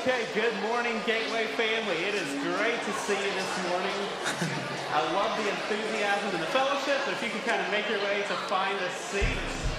Okay, good morning, Gateway family. It is great to see you this morning. I love the enthusiasm and the fellowship, but if you can kind of make your way to find a seat.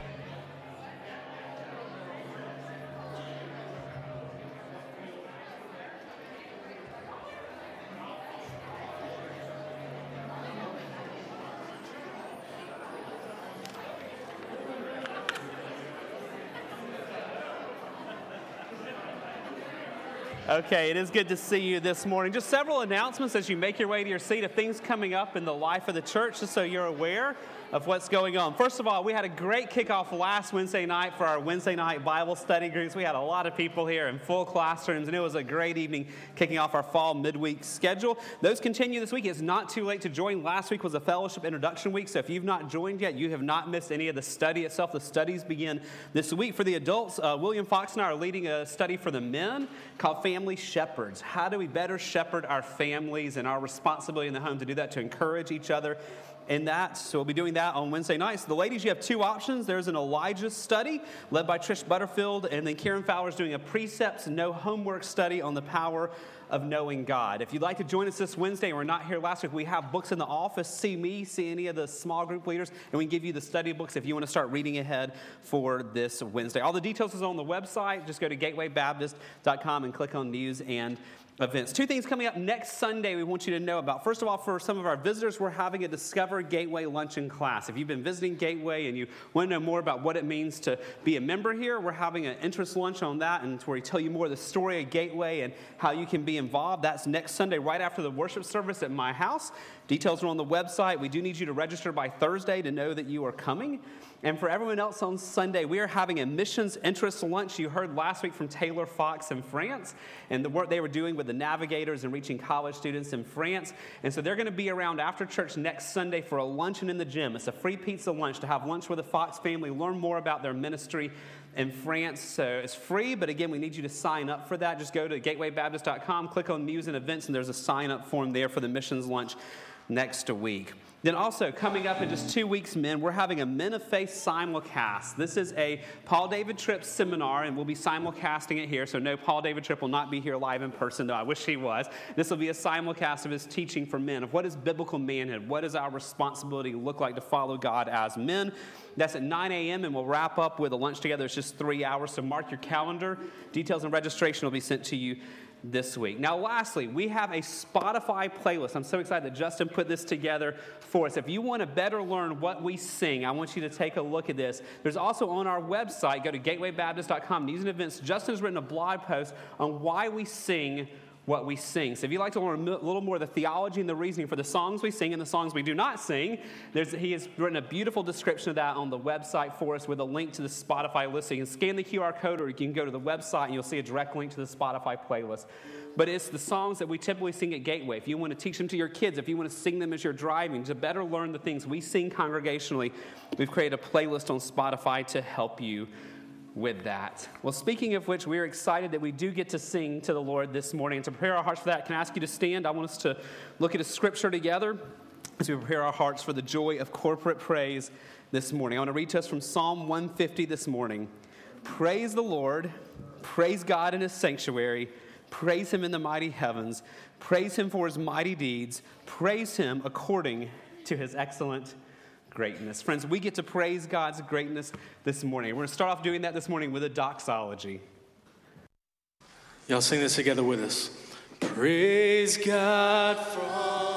Okay, it is good to see you this morning. Just several announcements as you make your way to your seat of things coming up in the life of the church, just so you're aware of what's going on. First of all, we had a great kickoff last Wednesday night for our Wednesday night Bible study groups. We had a lot of people here in full classrooms, and it was a great evening kicking off our fall midweek schedule. Those continue this week. It's not too late to join. Last week was a fellowship introduction week, so if you've not joined yet, you have not missed any of the study itself. The studies begin this week. For the adults, uh, William Fox and I are leading a study for the men called Family Shepherds. How do we better shepherd our families and our responsibility in the home to do that, to encourage each other? In that. So we'll be doing that on Wednesday nights. The ladies, you have two options. There's an Elijah study led by Trish Butterfield, and then Karen Fowler's doing a precepts, no homework study on the power of knowing God. If you'd like to join us this Wednesday and we're not here last week, we have books in the office. See me, see any of the small group leaders, and we can give you the study books if you want to start reading ahead for this Wednesday. All the details is on the website. Just go to gatewaybaptist.com and click on news and events. Two things coming up next Sunday we want you to know about. First of all, for some of our visitors, we're having a Discover Gateway luncheon class. If you've been visiting Gateway and you want to know more about what it means to be a member here, we're having an interest lunch on that, and it's where we tell you more the story of Gateway and how you can be involved. That's next Sunday, right after the worship service at my house. Details are on the website. We do need you to register by Thursday to know that you are coming. And for everyone else on Sunday, we are having a missions interest lunch. You heard last week from Taylor Fox in France and the work they were doing with the navigators and reaching college students in France. And so they're going to be around after church next Sunday for a luncheon in the gym. It's a free pizza lunch to have lunch with the Fox family, learn more about their ministry in France. So it's free, but again, we need you to sign up for that. Just go to gatewaybaptist.com, click on news and events, and there's a sign up form there for the missions lunch next week. Then, also coming up in just two weeks, men, we're having a Men of Faith simulcast. This is a Paul David Tripp seminar, and we'll be simulcasting it here. So, no, Paul David Tripp will not be here live in person, though I wish he was. This will be a simulcast of his teaching for men of what is biblical manhood, what does our responsibility look like to follow God as men. That's at 9 a.m., and we'll wrap up with a lunch together. It's just three hours, so mark your calendar. Details and registration will be sent to you this week. Now, lastly, we have a Spotify playlist. I'm so excited that Justin put this together for us. If you want to better learn what we sing, I want you to take a look at this. There's also on our website, go to gatewaybaptist.com, news and events. Justin's written a blog post on why we sing what we sing. So if you'd like to learn a little more of the theology and the reasoning for the songs we sing and the songs we do not sing, he has written a beautiful description of that on the website for us with a link to the Spotify list. So you can scan the QR code or you can go to the website and you'll see a direct link to the Spotify playlist. But it's the songs that we typically sing at Gateway. If you want to teach them to your kids, if you want to sing them as you're driving, to better learn the things we sing congregationally, we've created a playlist on Spotify to help you with that. Well, speaking of which, we're excited that we do get to sing to the Lord this morning. And to prepare our hearts for that, can I ask you to stand? I want us to look at a scripture together as we prepare our hearts for the joy of corporate praise this morning. I want to read to us from Psalm 150 this morning. Praise the Lord, praise God in his sanctuary, praise him in the mighty heavens, praise him for his mighty deeds, praise him according to his excellent greatness. Friends, we get to praise God's greatness this morning. We're going to start off doing that this morning with a doxology. Y'all sing this together with us. Praise God from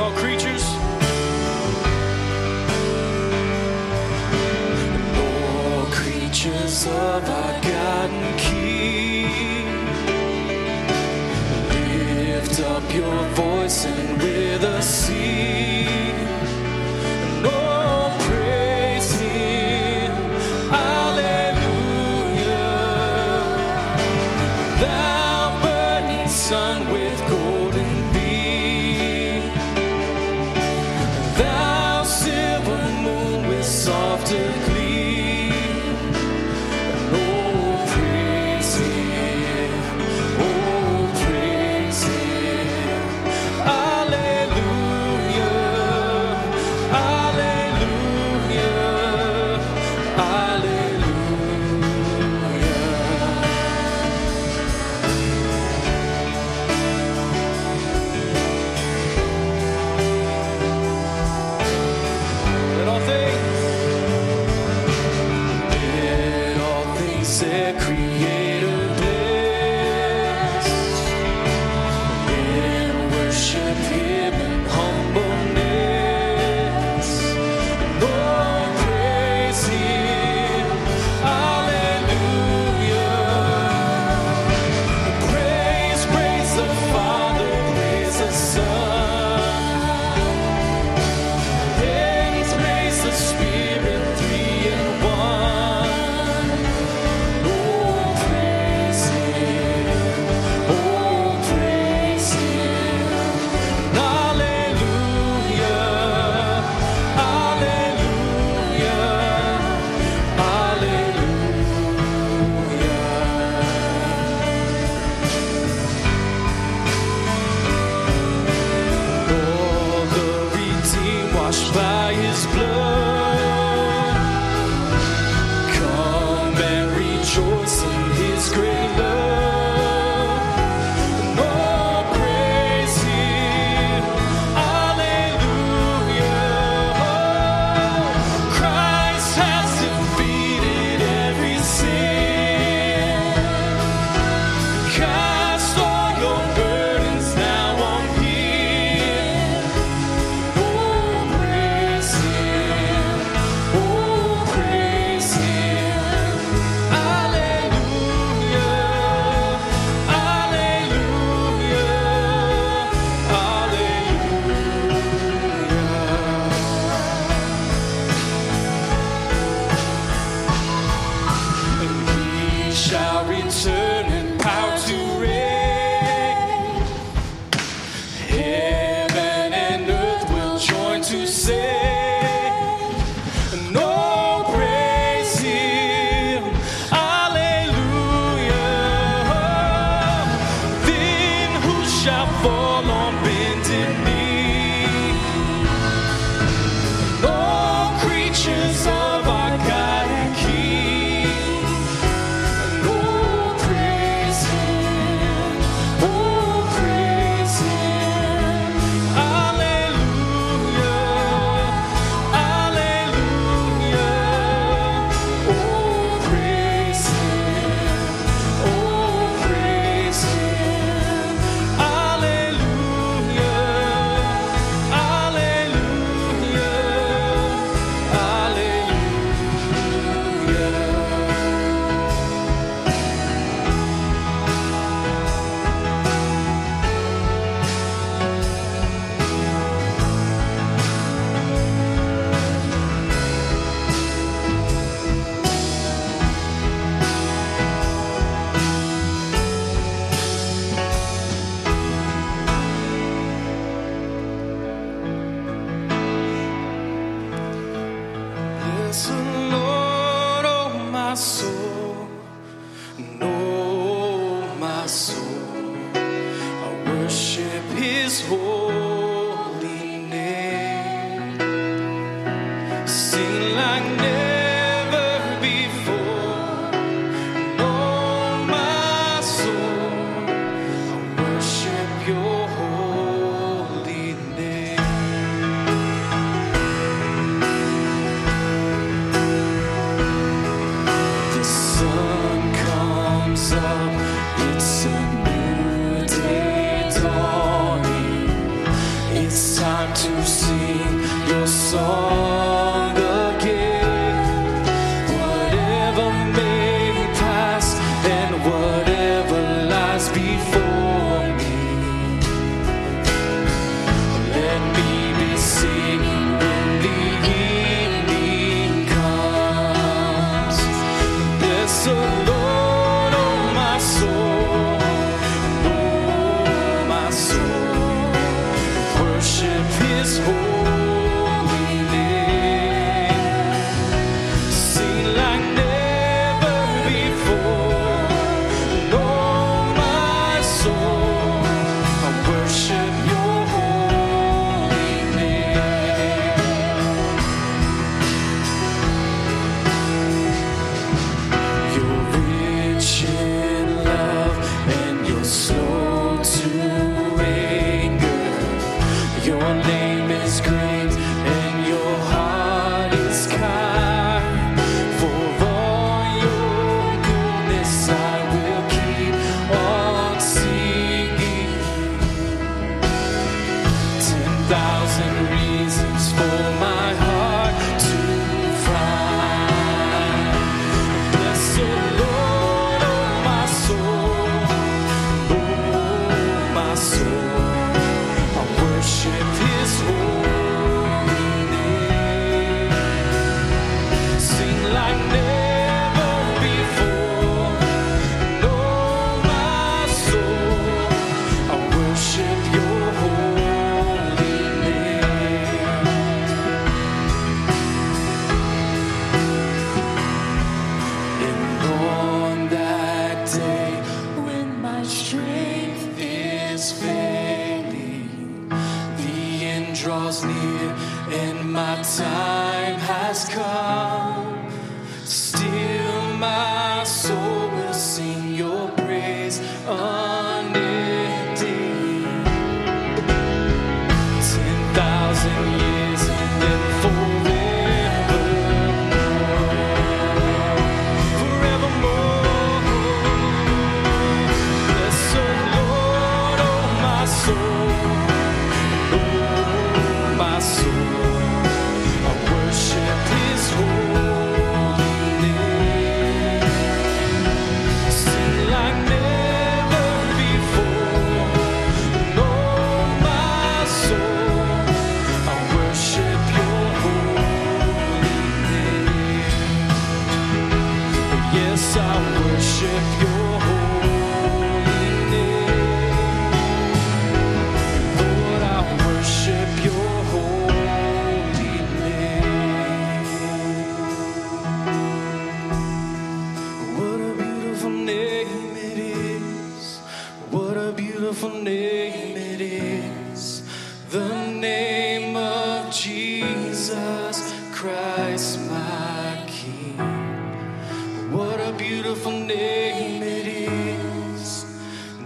all creatures. All creatures of our God and King, lift up your voice.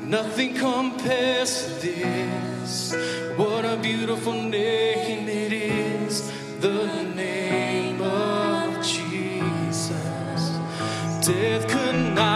Nothing compares to this. What a beautiful name it is, the name of Jesus. Death could not.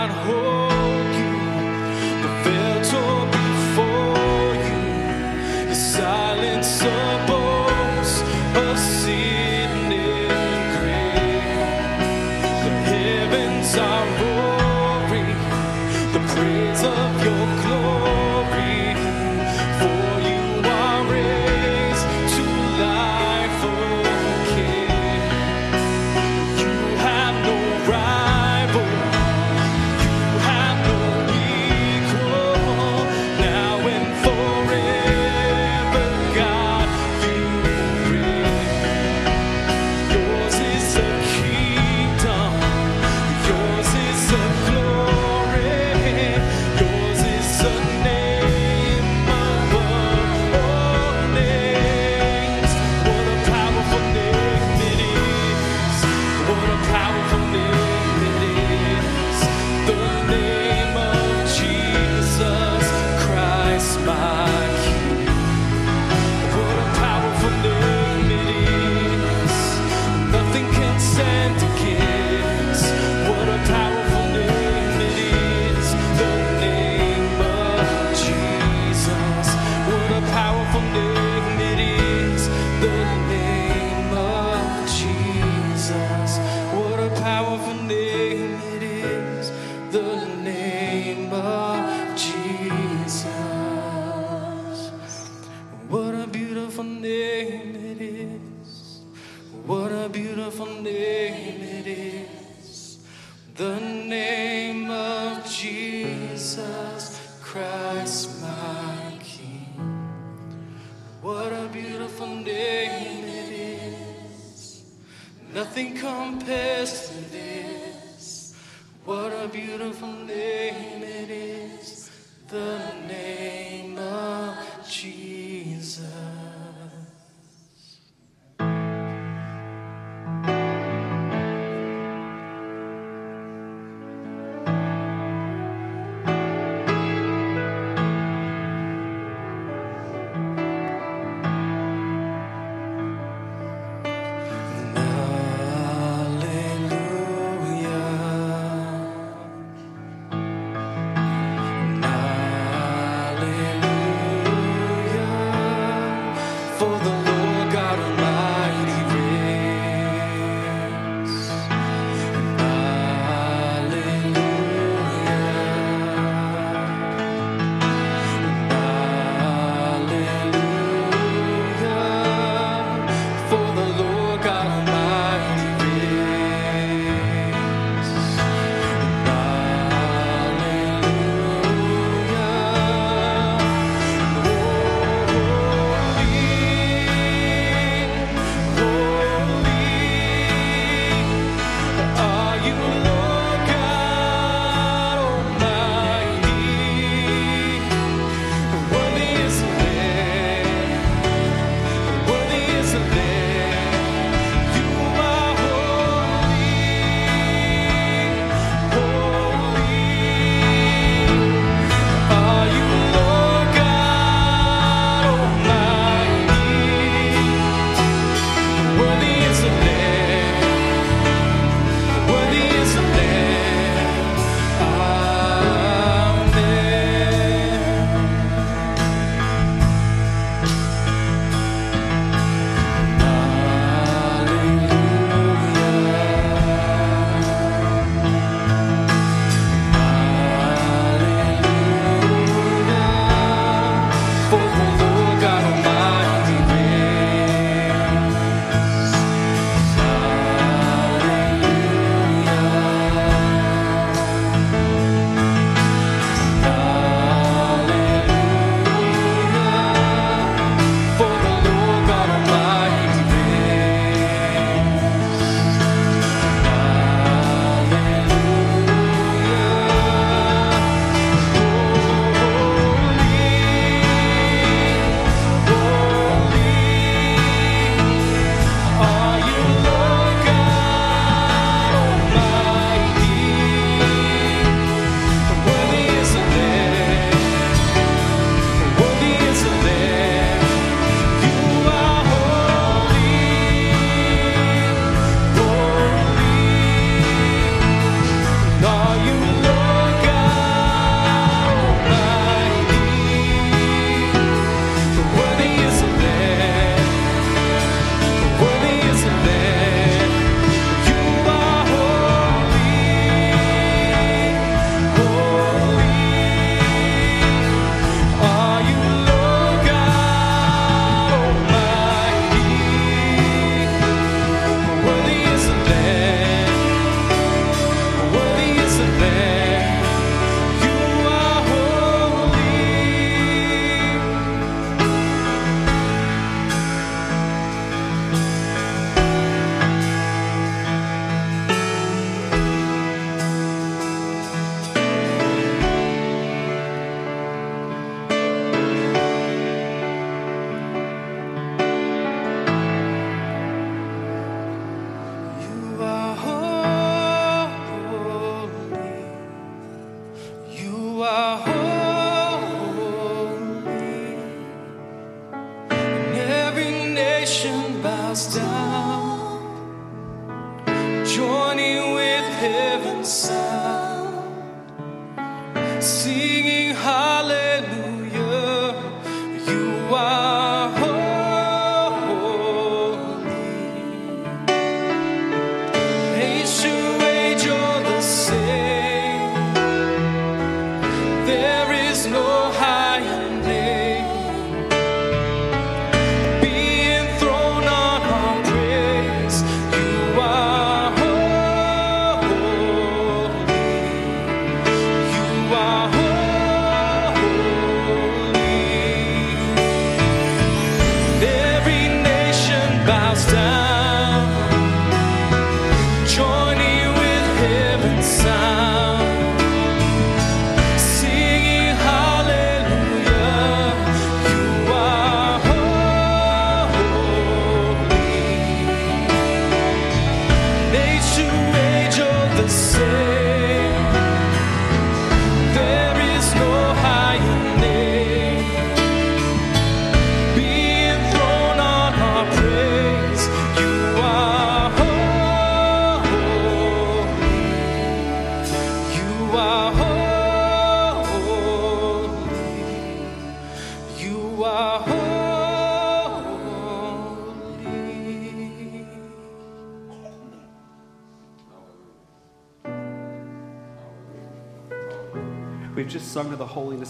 for the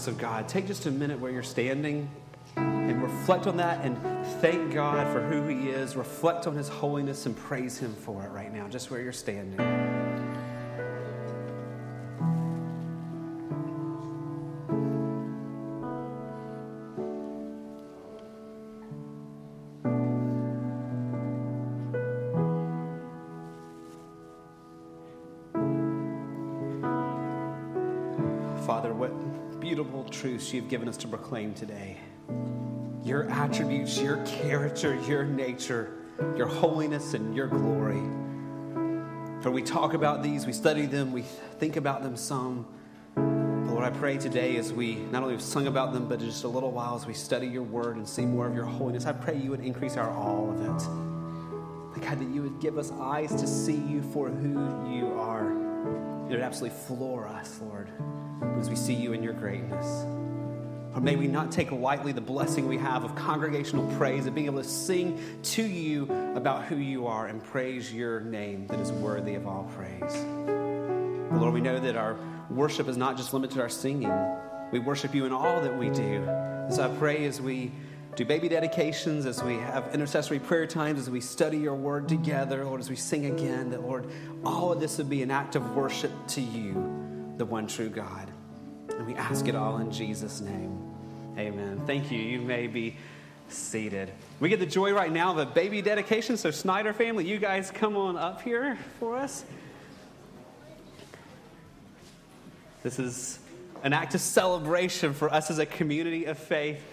of God. Take just a minute where you're standing and reflect on that and thank God for who He is. Reflect on His holiness and praise Him for it right now, just where you're standing. Father, what beautiful truths you've given us to proclaim today. Your attributes, your character, your nature, your holiness, and your glory. For we talk about these, we study them, we think about them some. But Lord, I pray today as we not only have sung about them, but just a little while as we study your word and see more of your holiness, I pray you would increase our awe of it. God, that you would give us eyes to see you for who you are. It would absolutely floor us, Lord, as we see you in your greatness. Or may we not take lightly the blessing we have of congregational praise and being able to sing to you about who you are and praise your name that is worthy of all praise. But Lord, we know that our worship is not just limited to our singing. We worship you in all that we do. So I pray as we do baby dedications, as we have intercessory prayer times, as we study your word together, Lord, as we sing again, that Lord, all of this would be an act of worship to you, the one true God. And we ask it all in Jesus' name. Amen. Thank you. You may be seated. We get the joy right now of a baby dedication. So, Snyder family, you guys come on up here for us. This is an act of celebration for us as a community of faith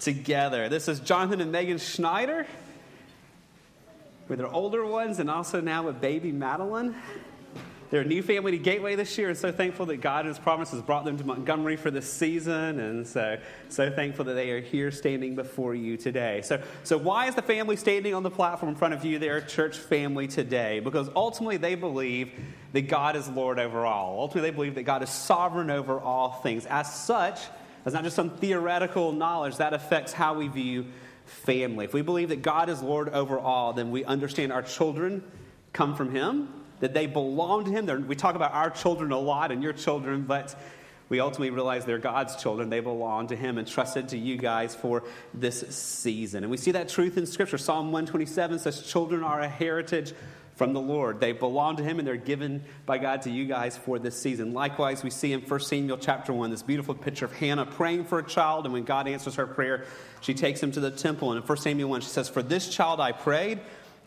together. This is Jonathan and Megan Schneider with their older ones and also now with baby Madeline. They're a new family to Gateway this year, and so thankful that God and His promise has brought them to Montgomery for this season, and so so thankful that they are here standing before you today. So, so why is the family standing on the platform in front of you? They're church family today because ultimately they believe that God is Lord over all. Ultimately, they believe that God is sovereign over all things. As such, that's not just some theoretical knowledge that affects how we view family. If we believe that God is Lord over all, then we understand our children come from Him that they belong to Him. They're, we talk about our children a lot and your children, but we ultimately realize they're God's children. They belong to Him and trusted to you guys for this season. And we see that truth in Scripture. Psalm 127 says, Children are a heritage from the Lord. They belong to Him and they're given by God to you guys for this season. Likewise, we see in 1 Samuel chapter 1 this beautiful picture of Hannah praying for a child, and when God answers her prayer, she takes him to the temple. And in 1 Samuel 1, she says, For this child I prayed.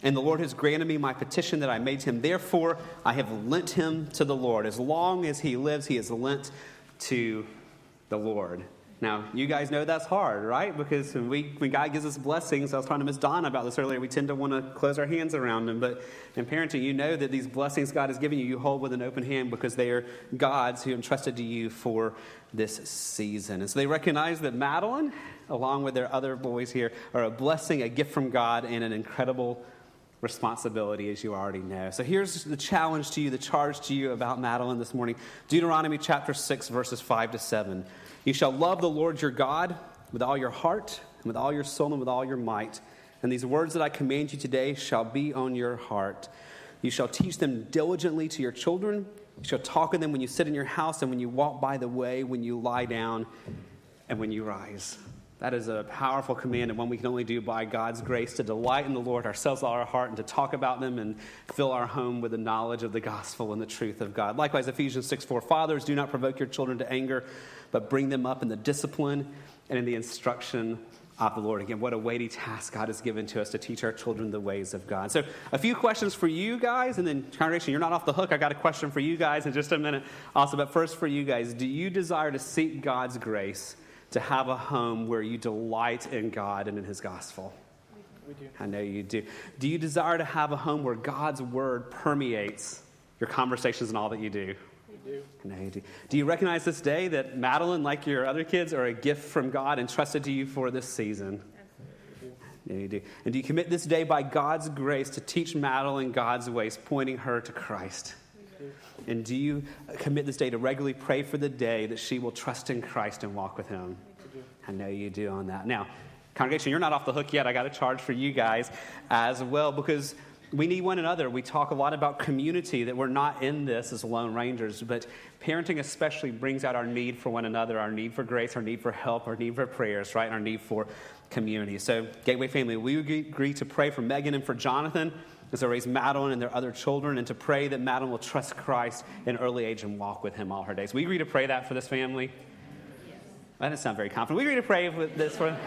And the Lord has granted me my petition that I made to him. Therefore, I have lent him to the Lord. As long as he lives, he is lent to the Lord. Now, you guys know that's hard, right? Because when, we, when God gives us blessings, I was talking to Miss Donna about this earlier, we tend to want to close our hands around them. But in parenting, you know that these blessings God has given you, you hold with an open hand because they are God's who entrusted to you for this season. And so they recognize that Madeline, along with their other boys here, are a blessing, a gift from God, and an incredible responsibility, as you already know. So here's the challenge to you, the charge to you about Madeline this morning Deuteronomy chapter 6, verses 5 to 7. You shall love the Lord your God with all your heart, and with all your soul, and with all your might. And these words that I command you today shall be on your heart. You shall teach them diligently to your children. You shall talk of them when you sit in your house, and when you walk by the way, when you lie down, and when you rise. That is a powerful command and one we can only do by God's grace to delight in the Lord ourselves, all our heart, and to talk about them and fill our home with the knowledge of the gospel and the truth of God. Likewise, Ephesians 6 4 Fathers, do not provoke your children to anger, but bring them up in the discipline and in the instruction of the Lord. Again, what a weighty task God has given to us to teach our children the ways of God. So, a few questions for you guys, and then, congregation, you're not off the hook. I got a question for you guys in just a minute also. But first, for you guys, do you desire to seek God's grace? To have a home where you delight in God and in His gospel? We do. I know you do. Do you desire to have a home where God's word permeates your conversations and all that you do? We do. I know you do. Do you recognize this day that Madeline, like your other kids, are a gift from God entrusted to you for this season? Yeah, you do. And do you commit this day by God's grace to teach Madeline God's ways, pointing her to Christ? And do you commit this day to regularly pray for the day that she will trust in Christ and walk with Him? I know you do on that. Now, congregation, you're not off the hook yet. I got a charge for you guys as well because we need one another. We talk a lot about community, that we're not in this as lone rangers, but parenting especially brings out our need for one another, our need for grace, our need for help, our need for prayers, right? And our need for community. So, Gateway family, we agree to pray for Megan and for Jonathan as they raise Madeline and their other children, and to pray that Madeline will trust Christ in early age and walk with him all her days. We agree to pray that for this family? Yes. That doesn't sound very confident. We agree to pray for this for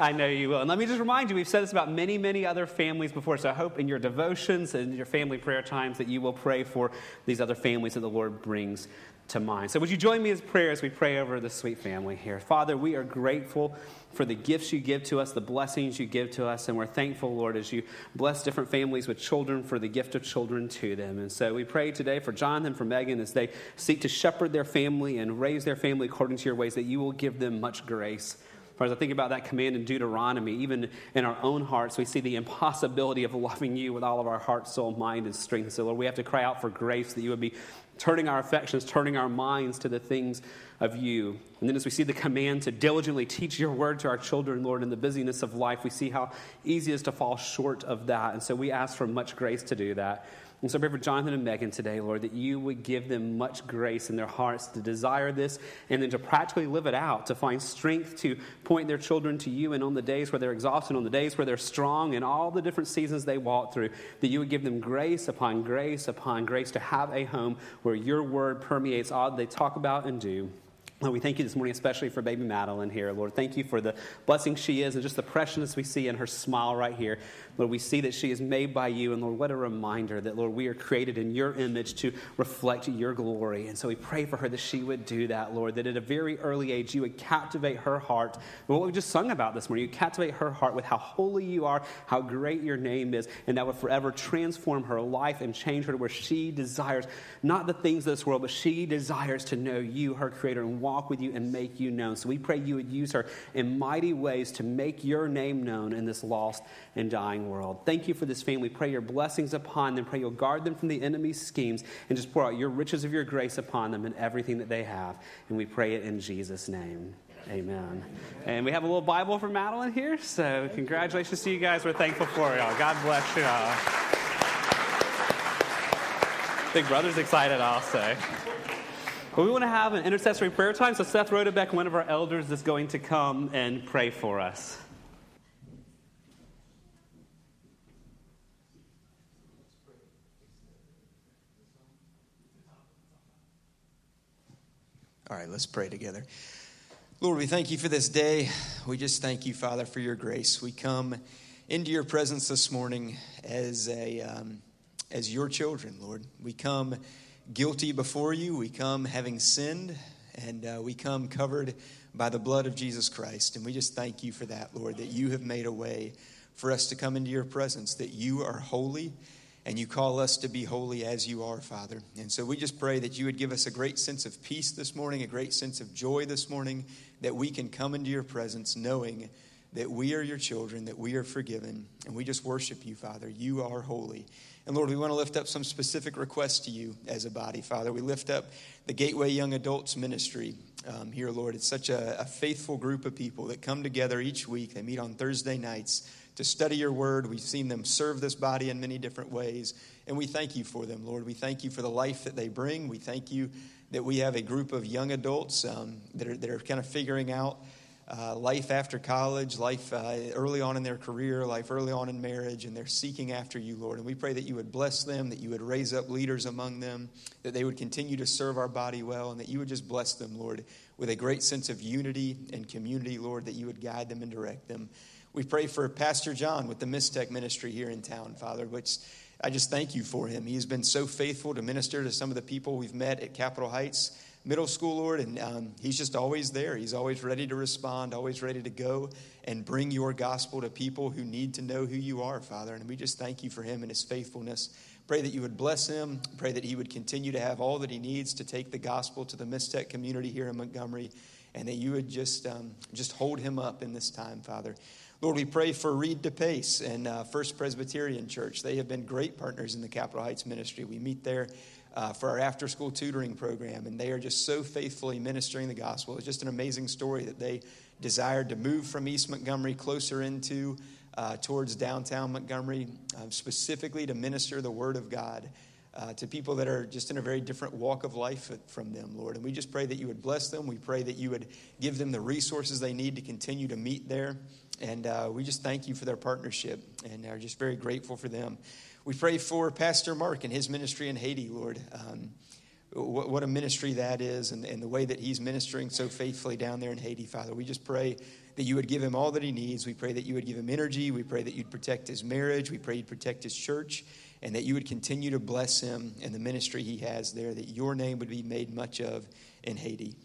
I know you will. And let me just remind you, we've said this about many, many other families before. So I hope in your devotions and your family prayer times that you will pray for these other families that the Lord brings to mind. So would you join me in prayer as we pray over this sweet family here? Father, we are grateful for the gifts you give to us, the blessings you give to us, and we're thankful, Lord, as you bless different families with children for the gift of children to them. And so we pray today for Jonathan, for Megan, as they seek to shepherd their family and raise their family according to your ways, that you will give them much grace. As I think about that command in Deuteronomy, even in our own hearts, we see the impossibility of loving you with all of our heart, soul, mind, and strength. So, Lord, we have to cry out for grace that you would be turning our affections, turning our minds to the things of you. And then as we see the command to diligently teach your word to our children, Lord, in the busyness of life, we see how easy it is to fall short of that. And so we ask for much grace to do that. And so I pray for Jonathan and Megan today, Lord, that you would give them much grace in their hearts to desire this and then to practically live it out, to find strength to point their children to you. And on the days where they're exhausted, on the days where they're strong, and all the different seasons they walk through, that you would give them grace upon grace upon grace to have a home where your word permeates all they talk about and do. Lord, we thank you this morning, especially for baby Madeline here. Lord, thank you for the blessing she is and just the preciousness we see in her smile right here. Lord, we see that she is made by you. And Lord, what a reminder that, Lord, we are created in your image to reflect your glory. And so we pray for her that she would do that, Lord, that at a very early age you would captivate her heart. What we just sung about this morning, you captivate her heart with how holy you are, how great your name is, and that would forever transform her life and change her to where she desires not the things of this world, but she desires to know you, her creator, and walk with you and make you known. So we pray you would use her in mighty ways to make your name known in this lost and dying world. Thank you for this family. Pray your blessings upon them. Pray you'll guard them from the enemy's schemes and just pour out your riches of your grace upon them and everything that they have. And we pray it in Jesus' name. Amen. And we have a little Bible for Madeline here. So, congratulations to you guys. We're thankful for y'all. God bless you all. Big brother's excited, I'll say. But we want to have an intercessory prayer time. So, Seth Rodebeck, one of our elders, is going to come and pray for us. All right, let's pray together. Lord, we thank you for this day. We just thank you, Father, for your grace. We come into your presence this morning as a um, as your children, Lord. We come guilty before you. We come having sinned, and uh, we come covered by the blood of Jesus Christ. And we just thank you for that, Lord, that you have made a way for us to come into your presence. That you are holy and you call us to be holy as you are, Father. And so we just pray that you would give us a great sense of peace this morning, a great sense of joy this morning, that we can come into your presence knowing that we are your children, that we are forgiven, and we just worship you, Father. You are holy. And Lord, we want to lift up some specific requests to you as a body, Father. We lift up the Gateway Young Adults Ministry um, here, Lord. It's such a, a faithful group of people that come together each week. They meet on Thursday nights to study your word. We've seen them serve this body in many different ways, and we thank you for them, Lord. We thank you for the life that they bring. We thank you that we have a group of young adults um, that, are, that are kind of figuring out uh, life after college, life uh, early on in their career, life early on in marriage, and they're seeking after you, Lord. And we pray that you would bless them, that you would raise up leaders among them, that they would continue to serve our body well, and that you would just bless them, Lord, with a great sense of unity and community, Lord, that you would guide them and direct them. We pray for Pastor John with the Mixtec ministry here in town, Father, which I just thank you for him. He has been so faithful to minister to some of the people we've met at Capitol Heights middle school, Lord, and um, He's just always there. He's always ready to respond, always ready to go and bring your gospel to people who need to know who you are, Father. And we just thank you for Him and His faithfulness. Pray that you would bless him. Pray that he would continue to have all that he needs to take the gospel to the Mixtec community here in Montgomery, and that you would just um, just hold him up in this time, Father. Lord, we pray for Reed DePace and uh, First Presbyterian Church. They have been great partners in the Capitol Heights ministry. We meet there uh, for our after school tutoring program, and they are just so faithfully ministering the gospel. It's just an amazing story that they desired to move from East Montgomery closer into uh, towards downtown Montgomery, uh, specifically to minister the word of God. Uh, to people that are just in a very different walk of life from them, Lord. And we just pray that you would bless them. We pray that you would give them the resources they need to continue to meet there. And uh, we just thank you for their partnership and are just very grateful for them. We pray for Pastor Mark and his ministry in Haiti, Lord. Um, what, what, a ministry that is, and, and the way that he's ministering so faithfully down there in Haiti, Father. We just pray that you would give him all that he needs. We pray that you would give him energy. We pray that you'd protect his marriage. We pray you'd protect his church, and that you would continue to bless him and the ministry he has there, that your name would be made much of in Haiti.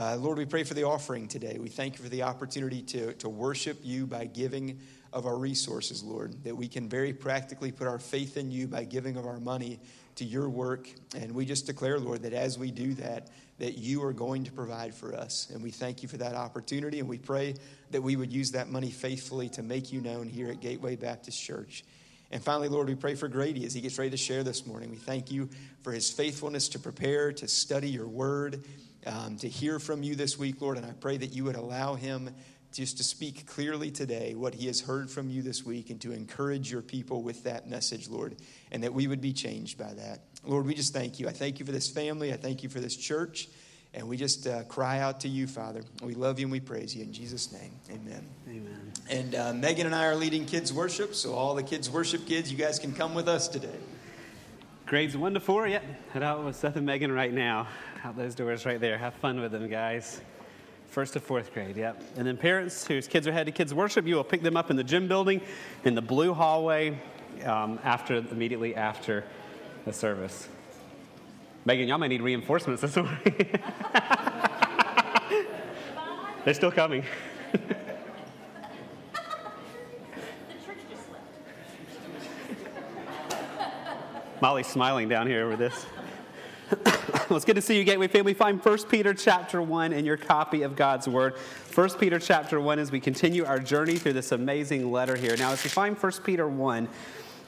Uh, Lord, we pray for the offering today. We thank you for the opportunity to, to worship you by giving of our resources, Lord, that we can very practically put our faith in you by giving of our money to your work. And we just declare, Lord, that as we do that, that you are going to provide for us. And we thank you for that opportunity. And we pray that we would use that money faithfully to make you known here at Gateway Baptist Church. And finally, Lord, we pray for Grady as he gets ready to share this morning. We thank you for his faithfulness to prepare, to study your word, um, to hear from you this week, Lord. And I pray that you would allow him just to speak clearly today what he has heard from you this week and to encourage your people with that message, Lord, and that we would be changed by that. Lord, we just thank you. I thank you for this family. I thank you for this church. And we just uh, cry out to you, Father. We love you and we praise you. In Jesus' name, amen. Amen. And uh, Megan and I are leading kids' worship, so all the kids' worship kids, you guys can come with us today. Grades 1 to 4, yep. Head out with Seth and Megan right now. Out those doors right there. Have fun with them, guys. First to fourth grade, yep. And then parents whose kids are headed to kids worship, you will pick them up in the gym building in the blue hallway um, after immediately after the service. Megan, y'all might need reinforcements this morning. They're still coming. Molly's smiling down here over this. well, it's good to see you, Gateway family. Find 1 Peter chapter 1 in your copy of God's Word. 1 Peter chapter 1 as we continue our journey through this amazing letter here. Now, as we find 1 Peter 1,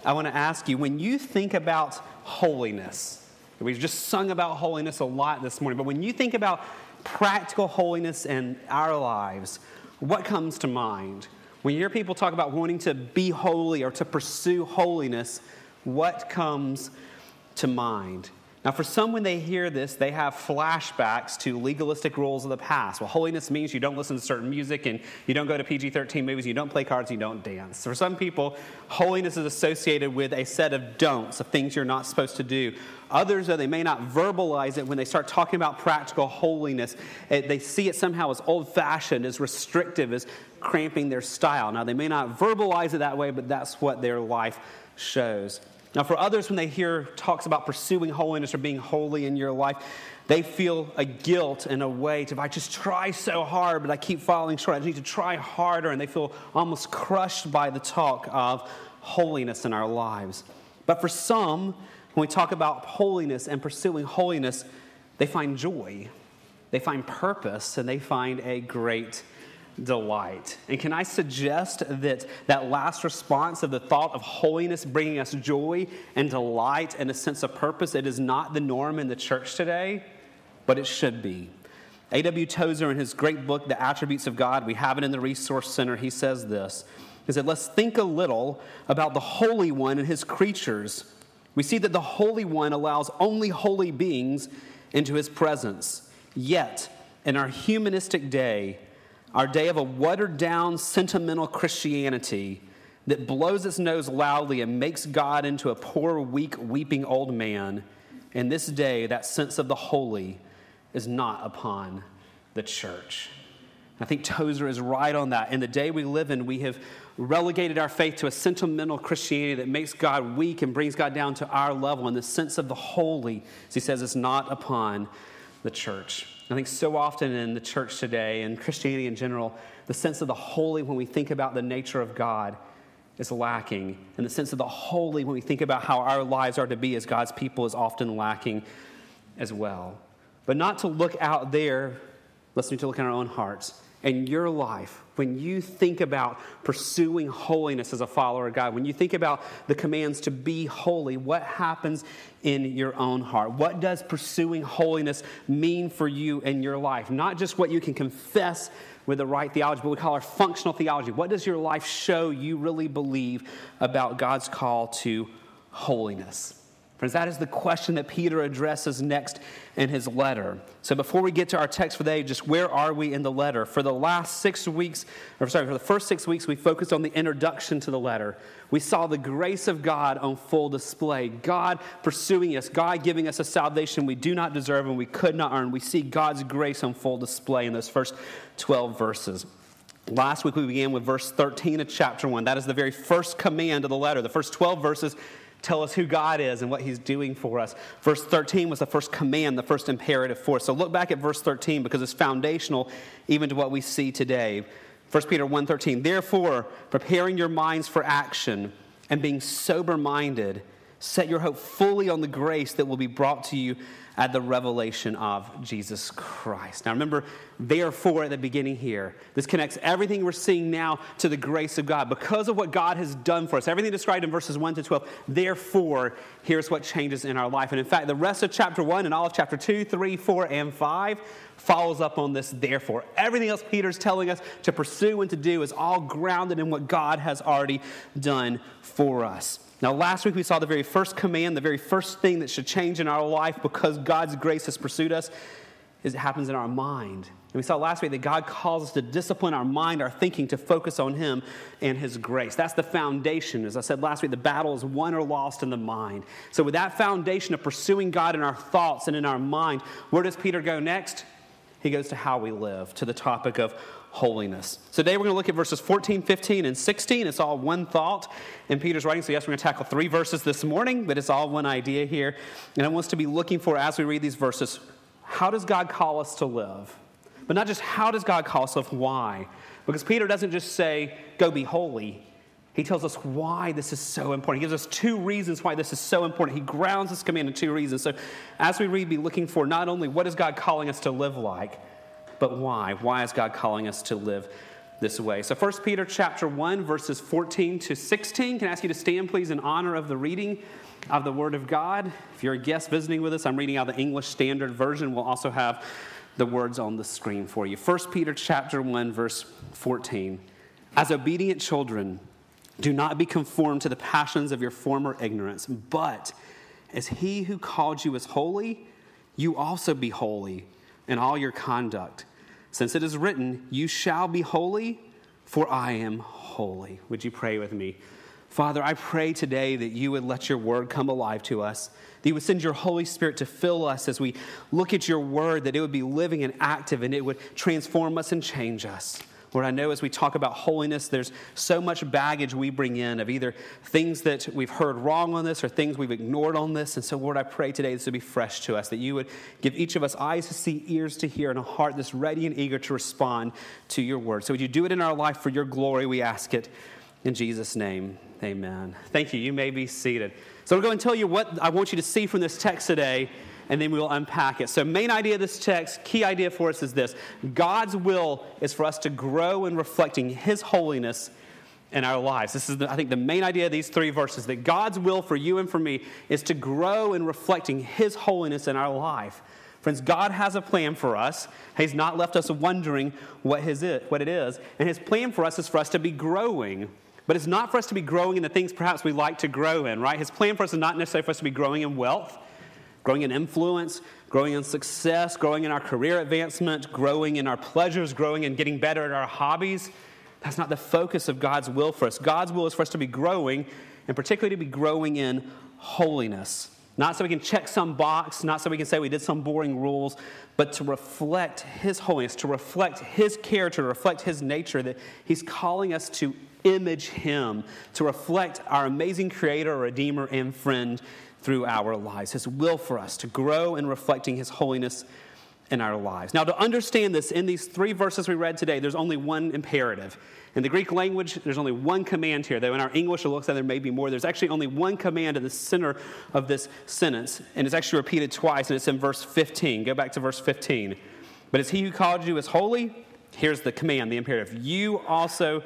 I want to ask you when you think about holiness, we've just sung about holiness a lot this morning, but when you think about practical holiness in our lives, what comes to mind? When you hear people talk about wanting to be holy or to pursue holiness, what comes to mind? Now, for some, when they hear this, they have flashbacks to legalistic rules of the past. Well, holiness means you don't listen to certain music and you don't go to PG 13 movies, you don't play cards, you don't dance. For some people, holiness is associated with a set of don'ts, of things you're not supposed to do. Others, though they may not verbalize it, when they start talking about practical holiness, they see it somehow as old fashioned, as restrictive, as cramping their style. Now, they may not verbalize it that way, but that's what their life shows. Now, for others, when they hear talks about pursuing holiness or being holy in your life, they feel a guilt and a weight if I just try so hard, but I keep falling short. I need to try harder, and they feel almost crushed by the talk of holiness in our lives. But for some, when we talk about holiness and pursuing holiness, they find joy, they find purpose, and they find a great delight. And can I suggest that that last response of the thought of holiness bringing us joy and delight and a sense of purpose, it is not the norm in the church today, but it should be. A.W. Tozer, in his great book, The Attributes of God, we have it in the Resource Center, he says this. He said, Let's think a little about the Holy One and his creatures. We see that the Holy One allows only holy beings into his presence. Yet, in our humanistic day, our day of a watered down, sentimental Christianity that blows its nose loudly and makes God into a poor, weak, weeping old man, in this day, that sense of the holy is not upon the church. I think Tozer is right on that. In the day we live in, we have relegated our faith to a sentimental Christianity that makes God weak and brings God down to our level. And the sense of the holy, as he says, is not upon the church. I think so often in the church today and Christianity in general, the sense of the holy when we think about the nature of God is lacking. And the sense of the holy when we think about how our lives are to be as God's people is often lacking as well. But not to look out there, let's need to look in our own hearts in your life, when you think about pursuing holiness as a follower of God, when you think about the commands to be holy, what happens in your own heart? What does pursuing holiness mean for you in your life? Not just what you can confess with the right theology, but we call our functional theology. What does your life show you really believe about God's call to holiness? Friends, that is the question that Peter addresses next in his letter. So before we get to our text for the day, just where are we in the letter? For the last six weeks, or sorry, for the first six weeks, we focused on the introduction to the letter. We saw the grace of God on full display. God pursuing us, God giving us a salvation we do not deserve and we could not earn. We see God's grace on full display in those first 12 verses. Last week we began with verse 13 of chapter 1. That is the very first command of the letter. The first 12 verses tell us who God is and what He's doing for us. Verse 13 was the first command, the first imperative for us. So look back at verse 13 because it's foundational even to what we see today. 1 Peter 1:13 Therefore, preparing your minds for action and being sober-minded, set your hope fully on the grace that will be brought to you at the revelation of Jesus Christ. Now remember, therefore, at the beginning here, this connects everything we're seeing now to the grace of God. Because of what God has done for us, everything described in verses 1 to 12, therefore, here's what changes in our life. And in fact, the rest of chapter 1 and all of chapter 2, 3, 4, and 5 follows up on this therefore. Everything else Peter's telling us to pursue and to do is all grounded in what God has already done for us. Now, last week we saw the very first command, the very first thing that should change in our life because God's grace has pursued us is it happens in our mind. And we saw last week that God calls us to discipline our mind, our thinking, to focus on Him and His grace. That's the foundation. As I said last week, the battle is won or lost in the mind. So, with that foundation of pursuing God in our thoughts and in our mind, where does Peter go next? He goes to how we live, to the topic of holiness. Today we're going to look at verses 14, 15, and 16. It's all one thought in Peter's writing. So, yes, we're going to tackle three verses this morning, but it's all one idea here. And I want us to be looking for, as we read these verses, how does God call us to live? But not just how does God call us to live, why? Because Peter doesn't just say, go be holy. He tells us why this is so important. He gives us two reasons why this is so important. He grounds this command in two reasons. So, as we read, be looking for not only what is God calling us to live like, but why? Why is God calling us to live this way? So 1 Peter chapter 1 verses 14 to 16. Can I ask you to stand please in honor of the reading of the word of God? If you're a guest visiting with us, I'm reading out the English Standard Version. We'll also have the words on the screen for you. 1 Peter chapter 1 verse 14. As obedient children, do not be conformed to the passions of your former ignorance, but as he who called you is holy, you also be holy in all your conduct since it is written, You shall be holy, for I am holy. Would you pray with me? Father, I pray today that you would let your word come alive to us, that you would send your Holy Spirit to fill us as we look at your word, that it would be living and active and it would transform us and change us. Lord, I know as we talk about holiness, there's so much baggage we bring in of either things that we've heard wrong on this or things we've ignored on this. And so, Lord, I pray today this would be fresh to us, that you would give each of us eyes to see, ears to hear, and a heart that's ready and eager to respond to your word. So, would you do it in our life for your glory? We ask it in Jesus' name. Amen. Thank you. You may be seated. So, I'm going to tell you what I want you to see from this text today and then we'll unpack it. So, main idea of this text, key idea for us is this God's will is for us to grow in reflecting His holiness in our lives. This is, the, I think, the main idea of these three verses that God's will for you and for me is to grow in reflecting His holiness in our life. Friends, God has a plan for us. He's not left us wondering what, his what it is. And His plan for us is for us to be growing. But it's not for us to be growing in the things perhaps we like to grow in, right? His plan for us is not necessarily for us to be growing in wealth, growing in influence, growing in success, growing in our career advancement, growing in our pleasures, growing in getting better at our hobbies. That's not the focus of God's will for us. God's will is for us to be growing, and particularly to be growing in holiness. Not so we can check some box, not so we can say we did some boring rules, but to reflect His holiness, to reflect His character, to reflect His nature, that He's calling us to image Him, to reflect our amazing Creator, Redeemer, and friend through our lives. His will for us to grow in reflecting His holiness in our lives. Now, to understand this, in these three verses we read today, there's only one imperative. In the Greek language, there's only one command here, though in our English it looks like there may be more. There's actually only one command in the center of this sentence, and it's actually repeated twice, and it's in verse 15. Go back to verse 15. But as he who called you is holy, here's the command, the imperative. You also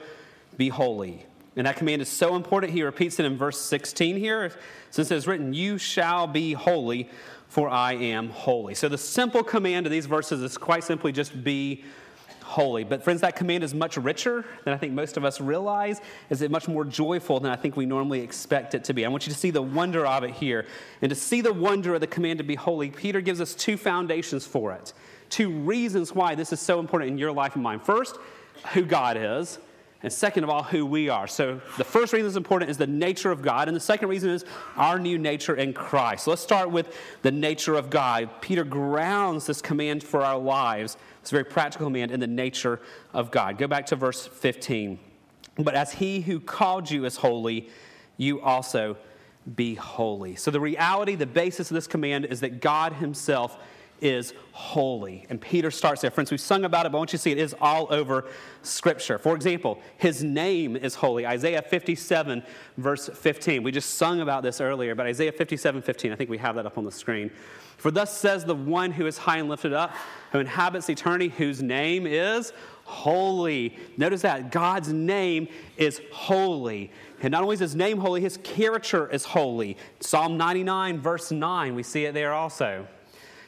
be holy. And that command is so important, he repeats it in verse 16 here. Since it is written, You shall be holy, for I am holy. So the simple command of these verses is quite simply just be holy. But friends, that command is much richer than I think most of us realize. Is it much more joyful than I think we normally expect it to be? I want you to see the wonder of it here. And to see the wonder of the command to be holy, Peter gives us two foundations for it. Two reasons why this is so important in your life and mine. First, who God is and second of all, who we are. So, the first reason is important is the nature of God, and the second reason is our new nature in Christ. So let's start with the nature of God. Peter grounds this command for our lives, this very practical command, in the nature of God. Go back to verse 15. But as he who called you is holy, you also be holy. So, the reality, the basis of this command is that God himself is holy. And Peter starts there. Friends, we've sung about it, but I want you to see it is all over Scripture. For example, his name is holy. Isaiah 57, verse 15. We just sung about this earlier, but Isaiah 57, 15, I think we have that up on the screen. For thus says the one who is high and lifted up, who inhabits eternity, whose name is holy. Notice that God's name is holy. And not only is his name holy, his character is holy. Psalm 99, verse 9, we see it there also.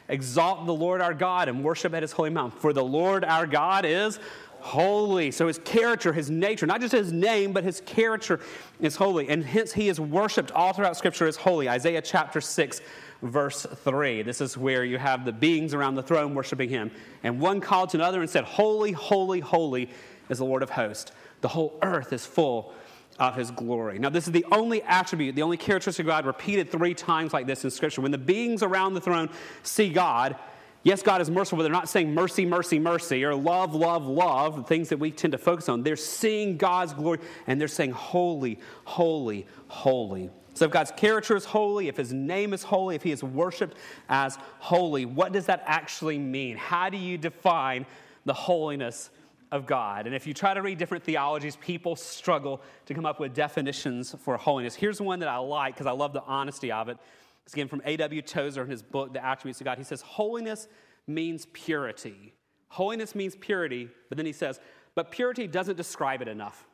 Exalt the Lord our God and worship at his holy mountain. For the Lord our God is holy. So his character, his nature, not just his name, but his character is holy. And hence he is worshiped all throughout Scripture as holy. Isaiah chapter 6, verse 3. This is where you have the beings around the throne worshiping him. And one called to another and said, Holy, holy, holy is the Lord of hosts. The whole earth is full of his glory. Now, this is the only attribute, the only characteristic of God repeated three times like this in Scripture. When the beings around the throne see God, yes, God is merciful, but they're not saying mercy, mercy, mercy, or love, love, love, the things that we tend to focus on. They're seeing God's glory and they're saying, Holy, holy, holy. So, if God's character is holy, if his name is holy, if he is worshiped as holy, what does that actually mean? How do you define the holiness of God. And if you try to read different theologies, people struggle to come up with definitions for holiness. Here's one that I like because I love the honesty of it. It's again from A.W. Tozer in his book, The Attributes of God. He says, Holiness means purity. Holiness means purity, but then he says, but purity doesn't describe it enough.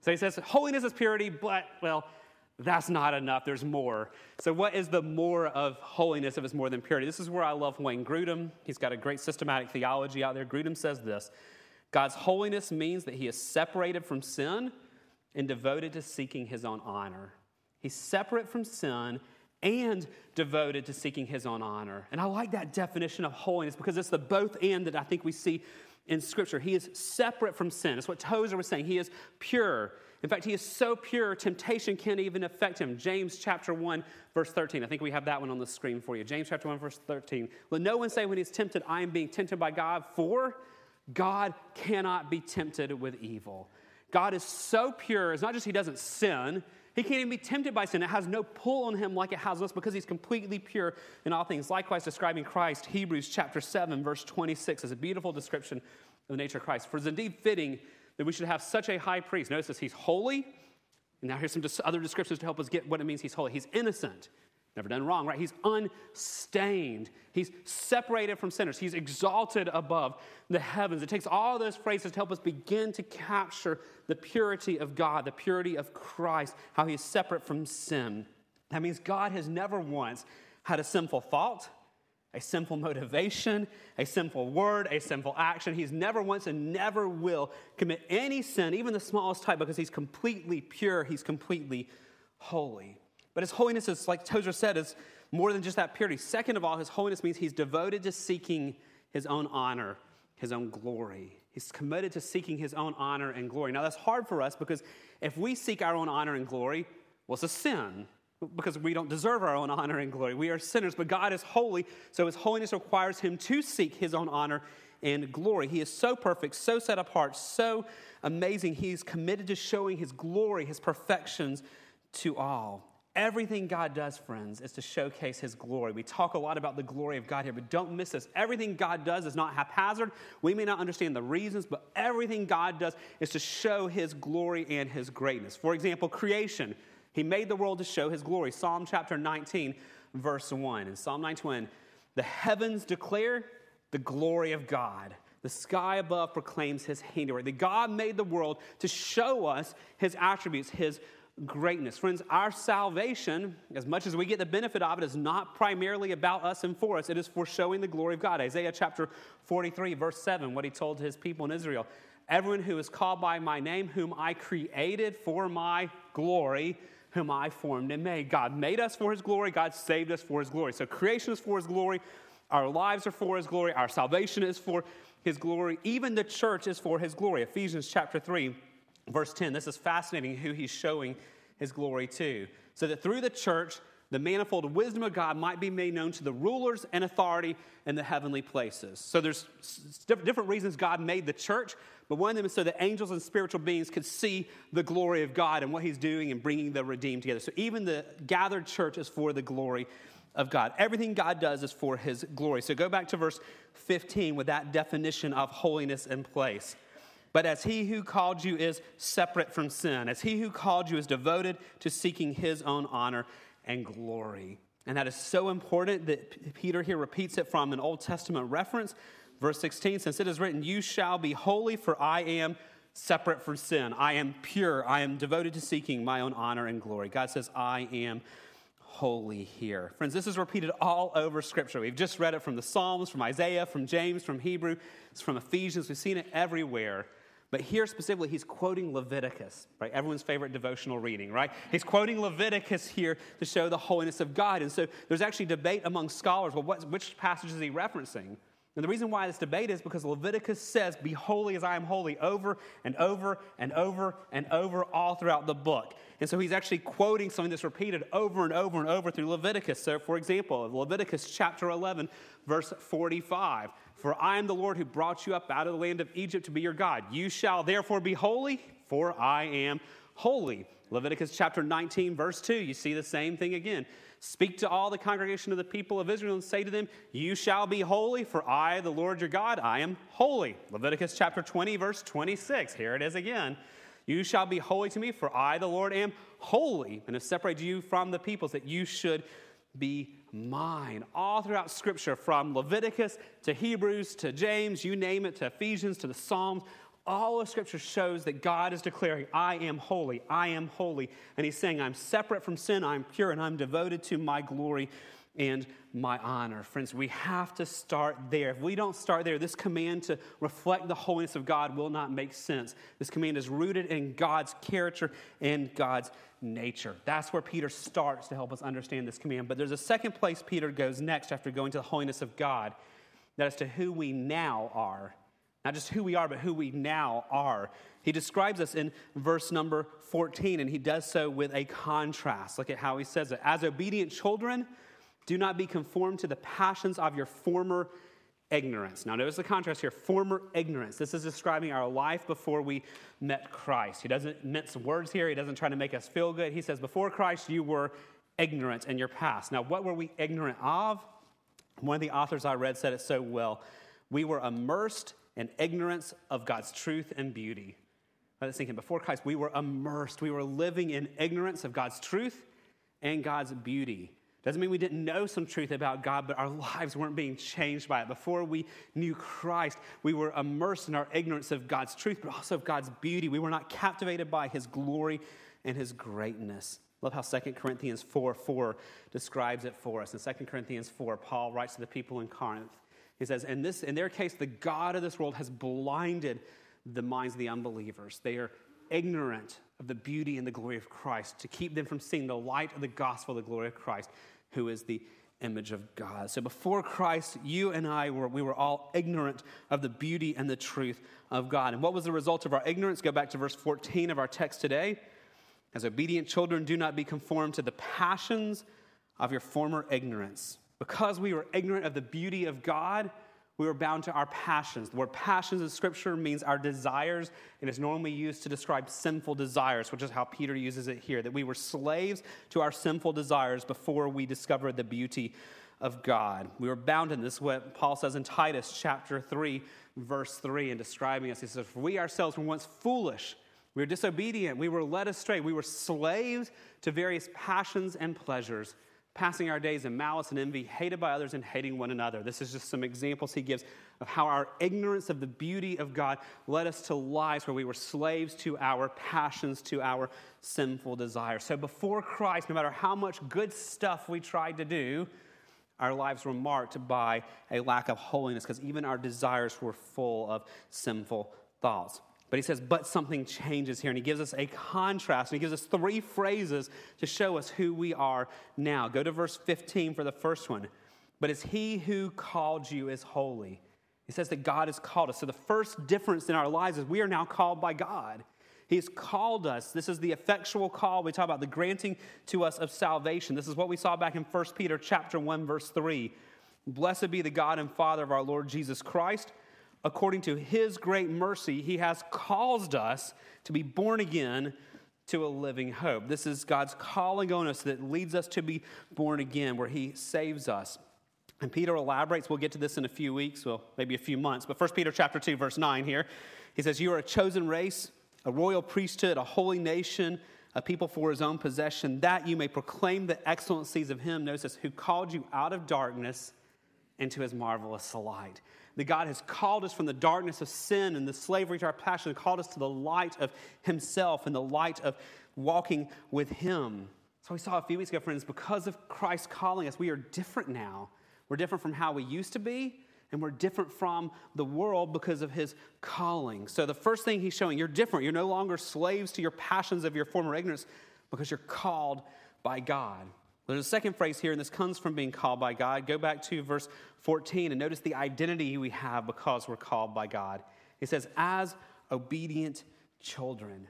So he says, holiness is purity, but, well, that's not enough. There's more. So, what is the more of holiness if it's more than purity? This is where I love Wayne Grudem. He's got a great systematic theology out there. Grudem says this God's holiness means that he is separated from sin and devoted to seeking his own honor. He's separate from sin and devoted to seeking his own honor. And I like that definition of holiness because it's the both and that I think we see in Scripture. He is separate from sin. That's what Tozer was saying. He is pure. In fact, he is so pure, temptation can't even affect him. James chapter 1, verse 13. I think we have that one on the screen for you. James chapter 1, verse 13. Let no one say when he's tempted, I am being tempted by God, for God cannot be tempted with evil. God is so pure, it's not just he doesn't sin, he can't even be tempted by sin. It has no pull on him like it has us because he's completely pure in all things. Likewise, describing Christ, Hebrews chapter 7, verse 26 is a beautiful description of the nature of Christ. For it's indeed fitting that we should have such a high priest. Notice this, he's holy. And now here's some other descriptions to help us get what it means he's holy. He's innocent. Never done wrong, right? He's unstained. He's separated from sinners. He's exalted above the heavens. It takes all those phrases to help us begin to capture the purity of God, the purity of Christ, how he is separate from sin. That means God has never once had a sinful thought, a sinful motivation, a sinful word, a sinful action. He's never once and never will commit any sin, even the smallest type, because he's completely pure, he's completely holy. But his holiness is, like Tozer said, is more than just that purity. Second of all, his holiness means he's devoted to seeking his own honor, his own glory. He's committed to seeking his own honor and glory. Now, that's hard for us because if we seek our own honor and glory, well, it's a sin because we don't deserve our own honor and glory. We are sinners, but God is holy, so his holiness requires him to seek his own honor and glory. He is so perfect, so set apart, so amazing. He's committed to showing his glory, his perfections to all. Everything God does, friends, is to showcase His glory. We talk a lot about the glory of God here, but don't miss this. Everything God does is not haphazard. We may not understand the reasons, but everything God does is to show His glory and His greatness. For example, creation. He made the world to show His glory. Psalm chapter 19, verse 1. In Psalm 19, the heavens declare the glory of God. The sky above proclaims His handiwork. That God made the world to show us His attributes, His greatness. Friends, our salvation, as much as we get the benefit of it, is not primarily about us and for us. It is for showing the glory of God. Isaiah chapter 43, verse 7, what he told his people in Israel Everyone who is called by my name, whom I created for my glory, whom I formed and made. God made us for his glory, God saved us for his glory. So creation is for his glory, our lives are for his glory, our salvation is for his glory, even the church is for his glory. Ephesians chapter 3 Verse 10, this is fascinating who he's showing his glory to. So that through the church, the manifold wisdom of God might be made known to the rulers and authority in the heavenly places. So there's different reasons God made the church, but one of them is so that angels and spiritual beings could see the glory of God and what he's doing and bringing the redeemed together. So even the gathered church is for the glory of God. Everything God does is for his glory. So go back to verse 15 with that definition of holiness in place. But as he who called you is separate from sin, as he who called you is devoted to seeking his own honor and glory. And that is so important that Peter here repeats it from an Old Testament reference. Verse 16, since it is written, You shall be holy, for I am separate from sin. I am pure. I am devoted to seeking my own honor and glory. God says, I am holy here. Friends, this is repeated all over Scripture. We've just read it from the Psalms, from Isaiah, from James, from Hebrew, it's from Ephesians. We've seen it everywhere. But here specifically, he's quoting Leviticus, right? Everyone's favorite devotional reading, right? He's quoting Leviticus here to show the holiness of God. And so there's actually debate among scholars well, what, which passage is he referencing? And the reason why this debate is because Leviticus says, Be holy as I am holy, over and over and over and over all throughout the book. And so he's actually quoting something that's repeated over and over and over through Leviticus. So, for example, Leviticus chapter 11, verse 45 For I am the Lord who brought you up out of the land of Egypt to be your God. You shall therefore be holy, for I am holy. Leviticus chapter 19, verse 2, you see the same thing again. Speak to all the congregation of the people of Israel and say to them, You shall be holy, for I, the Lord your God, I am holy. Leviticus chapter 20, verse 26. Here it is again. You shall be holy to me, for I, the Lord, am holy, and have separated you from the peoples that you should be mine. All throughout Scripture, from Leviticus to Hebrews to James, you name it, to Ephesians to the Psalms, all of Scripture shows that God is declaring, I am holy, I am holy. And He's saying, I'm separate from sin, I'm pure, and I'm devoted to my glory and my honor. Friends, we have to start there. If we don't start there, this command to reflect the holiness of God will not make sense. This command is rooted in God's character and God's nature. That's where Peter starts to help us understand this command. But there's a second place Peter goes next after going to the holiness of God. That is to who we now are not just who we are, but who we now are. He describes us in verse number 14, and he does so with a contrast. Look at how he says it. As obedient children, do not be conformed to the passions of your former ignorance. Now, notice the contrast here former ignorance. This is describing our life before we met Christ. He doesn't mince words here, he doesn't try to make us feel good. He says, Before Christ, you were ignorant in your past. Now, what were we ignorant of? One of the authors I read said it so well. We were immersed in ignorance of God's truth and beauty. I was thinking, before Christ, we were immersed. We were living in ignorance of God's truth and God's beauty. Doesn't mean we didn't know some truth about God, but our lives weren't being changed by it. Before we knew Christ, we were immersed in our ignorance of God's truth, but also of God's beauty. We were not captivated by his glory and his greatness. Love how 2 Corinthians 4 4 describes it for us. In 2 Corinthians 4, Paul writes to the people in Corinth. He says, in, this, in their case, the God of this world has blinded the minds of the unbelievers. They are ignorant of the beauty and the glory of Christ to keep them from seeing the light of the gospel, the glory of Christ, who is the image of God. So before Christ, you and I were, we were all ignorant of the beauty and the truth of God. And what was the result of our ignorance? Go back to verse 14 of our text today. As obedient children, do not be conformed to the passions of your former ignorance. Because we were ignorant of the beauty of God, we were bound to our passions. The word passions in Scripture means our desires, and is normally used to describe sinful desires, which is how Peter uses it here. That we were slaves to our sinful desires before we discovered the beauty of God. We were bound in this, what Paul says in Titus chapter 3, verse 3, in describing us. He says, For we ourselves were once foolish. We were disobedient. We were led astray. We were slaves to various passions and pleasures passing our days in malice and envy, hated by others and hating one another. This is just some examples he gives of how our ignorance of the beauty of God led us to lives where we were slaves to our passions, to our sinful desires. So before Christ, no matter how much good stuff we tried to do, our lives were marked by a lack of holiness because even our desires were full of sinful thoughts. But he says, but something changes here. And he gives us a contrast. And he gives us three phrases to show us who we are now. Go to verse 15 for the first one. But it's he who called you is holy. He says that God has called us. So the first difference in our lives is we are now called by God. He has called us. This is the effectual call. We talk about the granting to us of salvation. This is what we saw back in 1 Peter chapter 1, verse 3. Blessed be the God and Father of our Lord Jesus Christ according to his great mercy, he has caused us to be born again to a living hope. This is God's calling on us that leads us to be born again, where he saves us. And Peter elaborates, we'll get to this in a few weeks, well, maybe a few months, but 1 Peter chapter 2, verse 9 here. He says, You are a chosen race, a royal priesthood, a holy nation, a people for his own possession, that you may proclaim the excellencies of him, notice who called you out of darkness into his marvelous light that God has called us from the darkness of sin and the slavery to our passion, called us to the light of Himself and the light of walking with Him. So we saw a few weeks ago, friends, because of Christ calling us, we are different now. We're different from how we used to be, and we're different from the world because of his calling. So the first thing he's showing, you're different. You're no longer slaves to your passions of your former ignorance because you're called by God. There's a second phrase here, and this comes from being called by God. Go back to verse 14 and notice the identity we have because we're called by God. He says, as obedient children.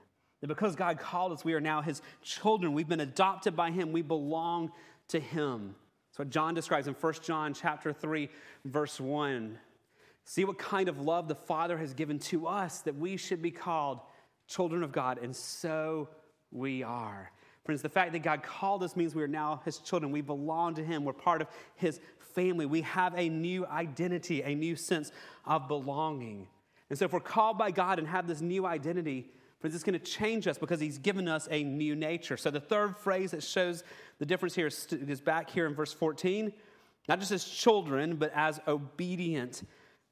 Because God called us, we are now his children. We've been adopted by him. We belong to him. That's what John describes in 1 John chapter 3, verse 1. See what kind of love the Father has given to us that we should be called children of God, and so we are. Friends, the fact that God called us means we are now His children. We belong to Him. We're part of His family. We have a new identity, a new sense of belonging. And so, if we're called by God and have this new identity, friends, it's going to change us because He's given us a new nature. So, the third phrase that shows the difference here is back here in verse 14, not just as children, but as obedient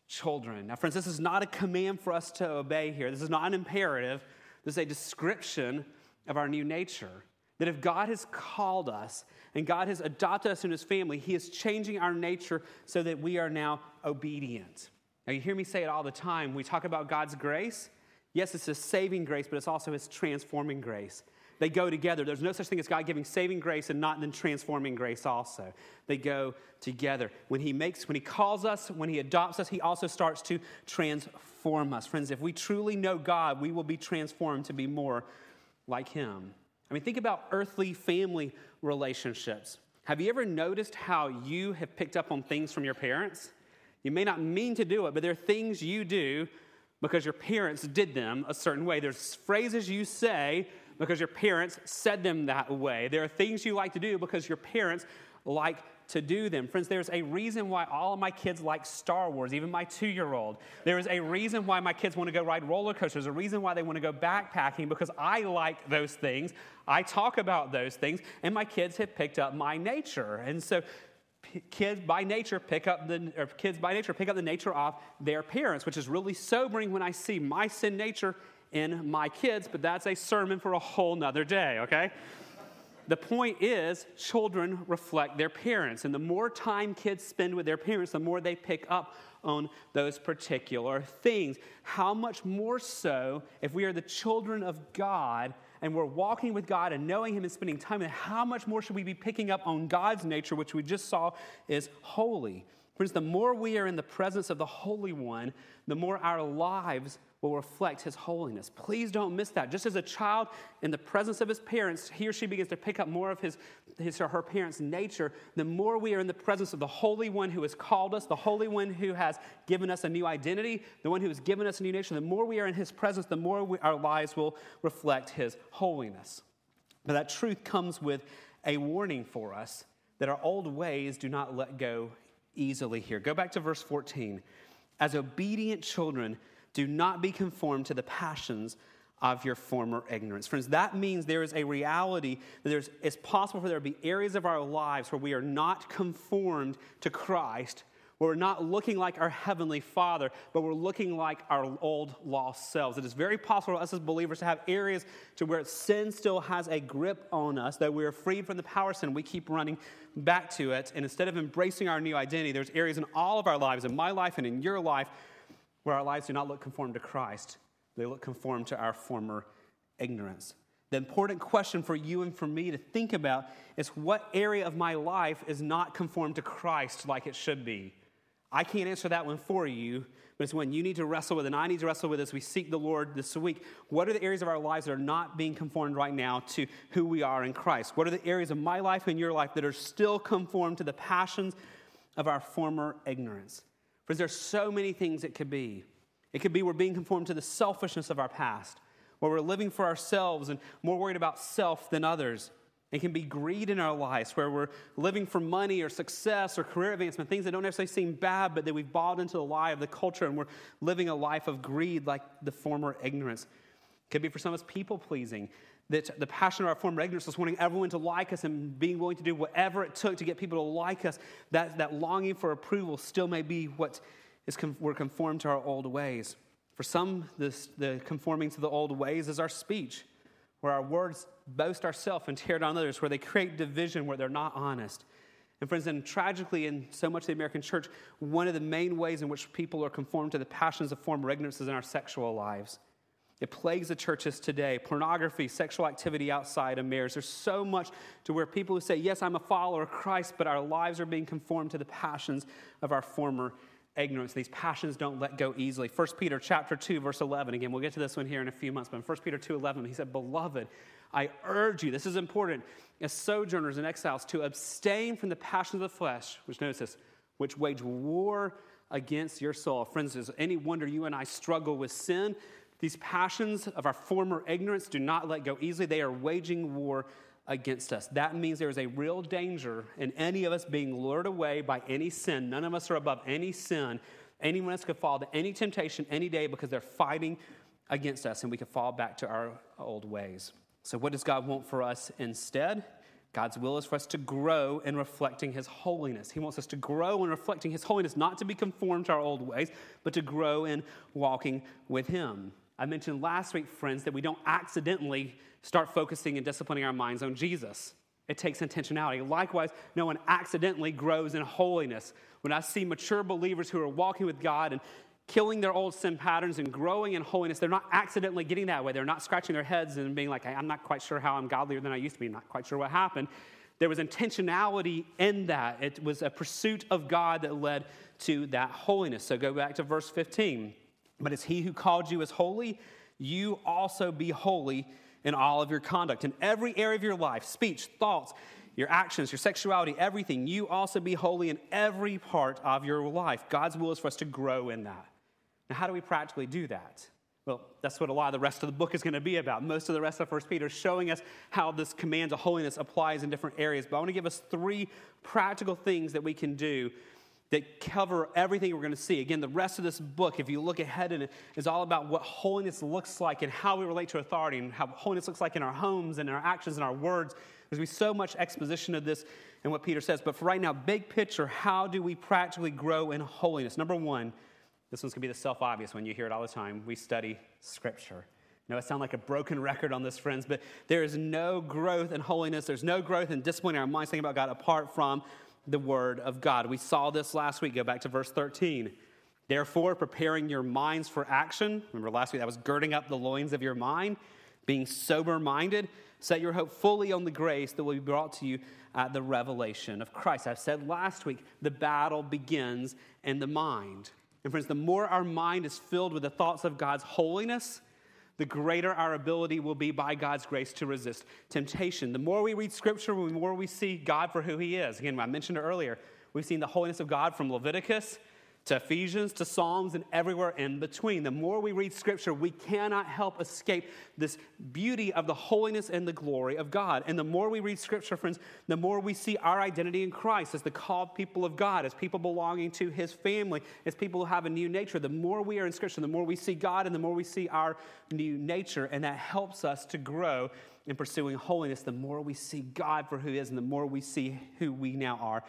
children. Now, friends, this is not a command for us to obey here. This is not an imperative. This is a description of our new nature. That if God has called us and God has adopted us in his family, he is changing our nature so that we are now obedient. Now, you hear me say it all the time. We talk about God's grace. Yes, it's his saving grace, but it's also his transforming grace. They go together. There's no such thing as God giving saving grace and not then transforming grace also. They go together. When he makes, when he calls us, when he adopts us, he also starts to transform us. Friends, if we truly know God, we will be transformed to be more like him. I mean, think about earthly family relationships. Have you ever noticed how you have picked up on things from your parents? You may not mean to do it, but there are things you do because your parents did them a certain way. There's phrases you say because your parents said them that way. There are things you like to do because your parents like to do them. Friends, there's a reason why all of my kids like Star Wars, even my two year old. There is a reason why my kids want to go ride roller coasters, a reason why they want to go backpacking because I like those things. I talk about those things, and my kids have picked up my nature. And so, kids by nature pick up the or kids by nature pick up the nature of their parents which is really sobering when i see my sin nature in my kids but that's a sermon for a whole nother day okay the point is, children reflect their parents. And the more time kids spend with their parents, the more they pick up on those particular things. How much more so if we are the children of God and we're walking with God and knowing Him and spending time Him, how much more should we be picking up on God's nature, which we just saw is holy? Friends, the more we are in the presence of the Holy One, the more our lives will reflect his holiness. Please don't miss that. Just as a child in the presence of his parents, he or she begins to pick up more of his, his or her parents' nature, the more we are in the presence of the Holy One who has called us, the Holy One who has given us a new identity, the one who has given us a new nature, the more we are in his presence, the more we, our lives will reflect his holiness. But that truth comes with a warning for us that our old ways do not let go easily here. Go back to verse 14. As obedient children, do not be conformed to the passions of your former ignorance. Friends, that means there is a reality that there's, it's possible for there to be areas of our lives where we are not conformed to Christ, where we're not looking like our Heavenly Father, but we're looking like our old lost selves. It is very possible for us as believers to have areas to where sin still has a grip on us, that we are freed from the power of sin. We keep running back to it. And instead of embracing our new identity, there's areas in all of our lives, in my life and in your life, where our lives do not look conformed to Christ, they look conformed to our former ignorance. The important question for you and for me to think about is what area of my life is not conformed to Christ like it should be? I can't answer that one for you, but it's one you need to wrestle with, and I need to wrestle with as we seek the Lord this week. What are the areas of our lives that are not being conformed right now to who we are in Christ? What are the areas of my life and your life that are still conformed to the passions of our former ignorance? Because there's so many things it could be. It could be we're being conformed to the selfishness of our past, where we're living for ourselves and more worried about self than others. It can be greed in our lives, where we're living for money or success or career advancement, things that don't necessarily seem bad, but that we've bought into the lie of the culture and we're living a life of greed like the former ignorance. It could be for some of us people pleasing, that the passion of our former ignorance was wanting everyone to like us and being willing to do whatever it took to get people to like us. That, that longing for approval still may be what is we're conformed to our old ways. For some, this, the conforming to the old ways is our speech, where our words boast ourselves and tear down others, where they create division, where they're not honest. And friends, and tragically, in so much of the American church, one of the main ways in which people are conformed to the passions of former ignorance is in our sexual lives. It plagues the churches today. Pornography, sexual activity outside of marriage. There's so much to where people who say, Yes, I'm a follower of Christ, but our lives are being conformed to the passions of our former ignorance. These passions don't let go easily. 1 Peter chapter 2, verse 11. Again, we'll get to this one here in a few months, but in 1 Peter 2, 11, he said, Beloved, I urge you, this is important, as sojourners and exiles, to abstain from the passions of the flesh, which notice this, which wage war against your soul. Friends, is any wonder you and I struggle with sin? These passions of our former ignorance do not let go easily. They are waging war against us. That means there is a real danger in any of us being lured away by any sin. None of us are above any sin. Anyone else could fall to any temptation any day because they're fighting against us, and we could fall back to our old ways. So, what does God want for us instead? God's will is for us to grow in reflecting His holiness. He wants us to grow in reflecting His holiness, not to be conformed to our old ways, but to grow in walking with Him. I mentioned last week, friends, that we don't accidentally start focusing and disciplining our minds on Jesus. It takes intentionality. Likewise, no one accidentally grows in holiness. When I see mature believers who are walking with God and killing their old sin patterns and growing in holiness, they're not accidentally getting that way. They're not scratching their heads and being like, I'm not quite sure how I'm godlier than I used to be, I'm not quite sure what happened. There was intentionality in that. It was a pursuit of God that led to that holiness. So go back to verse 15. But as he who called you is holy, you also be holy in all of your conduct. In every area of your life, speech, thoughts, your actions, your sexuality, everything, you also be holy in every part of your life. God's will is for us to grow in that. Now, how do we practically do that? Well, that's what a lot of the rest of the book is going to be about. Most of the rest of First Peter is showing us how this command to holiness applies in different areas. But I want to give us three practical things that we can do that cover everything we're going to see. Again, the rest of this book, if you look ahead in it, is all about what holiness looks like and how we relate to authority and how holiness looks like in our homes and in our actions and our words. There's going to be so much exposition of this and what Peter says. But for right now, big picture, how do we practically grow in holiness? Number one, this one's going to be the self obvious one. You hear it all the time. We study Scripture. I know I sound like a broken record on this, friends, but there is no growth in holiness. There's no growth in disciplining our minds, thinking about God apart from the Word of God. We saw this last week. Go back to verse 13. Therefore, preparing your minds for action. Remember last week that was girding up the loins of your mind, being sober minded. Set your hope fully on the grace that will be brought to you at the revelation of Christ. I've said last week the battle begins in the mind. And friends, the more our mind is filled with the thoughts of God's holiness, the greater our ability will be by God's grace to resist temptation. The more we read Scripture, the more we see God for who He is. Again, I mentioned earlier, we've seen the holiness of God from Leviticus to Ephesians to Psalms and everywhere in between. The more we read Scripture, we cannot help escape this beauty of the holiness and the glory of God. And the more we read Scripture, friends, the more we see our identity in Christ as the called people of God, as people belonging to His family, as people who have a new nature. The more we are in Scripture, the more we see God and the more we see our new nature. And that helps us to grow in pursuing holiness. The more we see God for who He is, and the more we see who we now are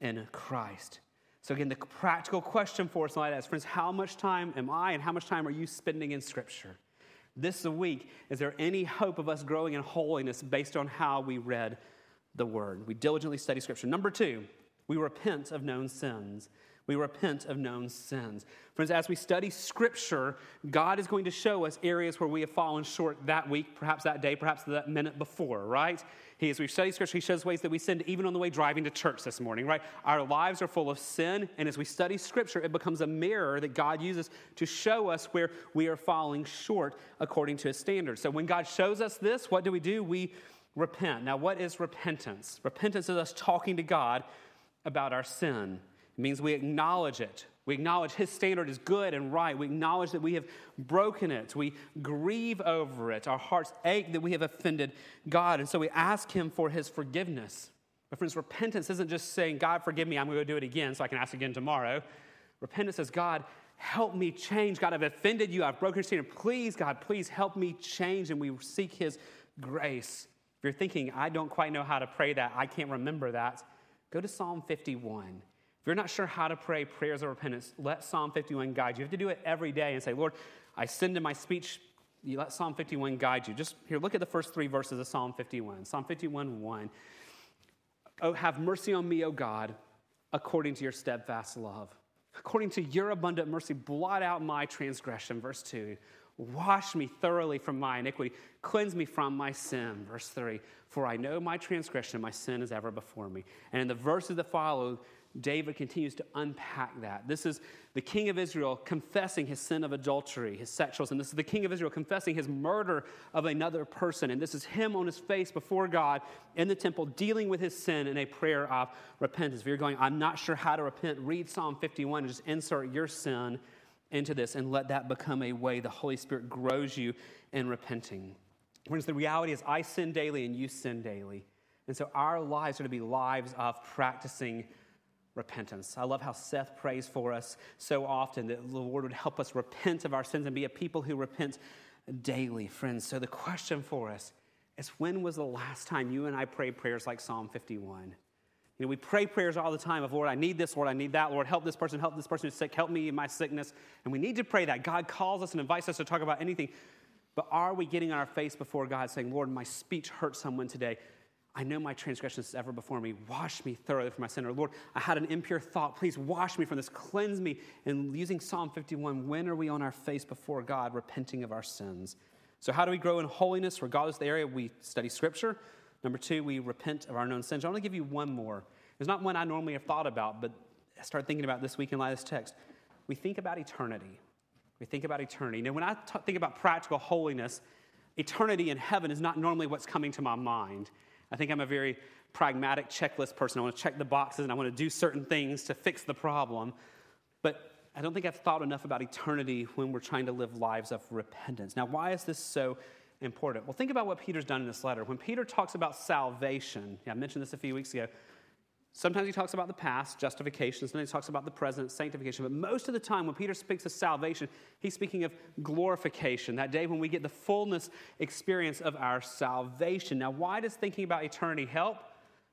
in Christ. So, again, the practical question for us tonight is friends, how much time am I and how much time are you spending in Scripture? This week, is there any hope of us growing in holiness based on how we read the Word? We diligently study Scripture. Number two, we repent of known sins. We repent of known sins. Friends, as we study Scripture, God is going to show us areas where we have fallen short that week, perhaps that day, perhaps that minute before, right? He, as we study Scripture, He shows ways that we sin even on the way driving to church this morning, right? Our lives are full of sin, and as we study Scripture, it becomes a mirror that God uses to show us where we are falling short according to His standards. So when God shows us this, what do we do? We repent. Now, what is repentance? Repentance is us talking to God about our sin. It means we acknowledge it. We acknowledge His standard is good and right. We acknowledge that we have broken it. We grieve over it. Our hearts ache that we have offended God. And so we ask Him for His forgiveness. But, friends, repentance isn't just saying, God, forgive me, I'm going to do it again so I can ask again tomorrow. Repentance says, God, help me change. God, I've offended you. I've broken your standard. Please, God, please help me change. And we seek His grace. If you're thinking, I don't quite know how to pray that, I can't remember that, go to Psalm 51. If you're not sure how to pray prayers of repentance, let Psalm 51 guide you. You have to do it every day and say, Lord, I send in my speech. You let Psalm 51 guide you. Just here, look at the first three verses of Psalm 51. Psalm 51 1. Oh, have mercy on me, O God, according to your steadfast love. According to your abundant mercy, blot out my transgression. Verse 2. Wash me thoroughly from my iniquity. Cleanse me from my sin. Verse 3. For I know my transgression, my sin is ever before me. And in the verses that follow, David continues to unpack that. This is the king of Israel confessing his sin of adultery, his sexual sin. This is the king of Israel confessing his murder of another person. And this is him on his face before God in the temple dealing with his sin in a prayer of repentance. If you're going, I'm not sure how to repent, read Psalm 51 and just insert your sin into this and let that become a way the Holy Spirit grows you in repenting. Whereas the reality is, I sin daily and you sin daily. And so our lives are to be lives of practicing repentance. I love how Seth prays for us so often that the Lord would help us repent of our sins and be a people who repent daily, friends. So the question for us is when was the last time you and I prayed prayers like Psalm 51? You know, we pray prayers all the time of, Lord, I need this, Lord, I need that, Lord, help this person, help this person who's sick, help me in my sickness. And we need to pray that. God calls us and invites us to talk about anything. But are we getting on our face before God saying, Lord, my speech hurt someone today? I know my transgressions is ever before me. Wash me thoroughly from my sin. Or Lord, I had an impure thought. Please wash me from this. Cleanse me. And using Psalm 51, when are we on our face before God, repenting of our sins? So, how do we grow in holiness, regardless of the area? We study Scripture. Number two, we repent of our known sins. I want to give you one more. It's not one I normally have thought about, but I started thinking about this week in light of this text. We think about eternity. We think about eternity. Now, when I t- think about practical holiness, eternity in heaven is not normally what's coming to my mind. I think I'm a very pragmatic checklist person. I want to check the boxes and I want to do certain things to fix the problem. But I don't think I've thought enough about eternity when we're trying to live lives of repentance. Now, why is this so important? Well, think about what Peter's done in this letter. When Peter talks about salvation, yeah, I mentioned this a few weeks ago. Sometimes he talks about the past, justification. Sometimes he talks about the present, sanctification. But most of the time, when Peter speaks of salvation, he's speaking of glorification, that day when we get the fullness experience of our salvation. Now, why does thinking about eternity help?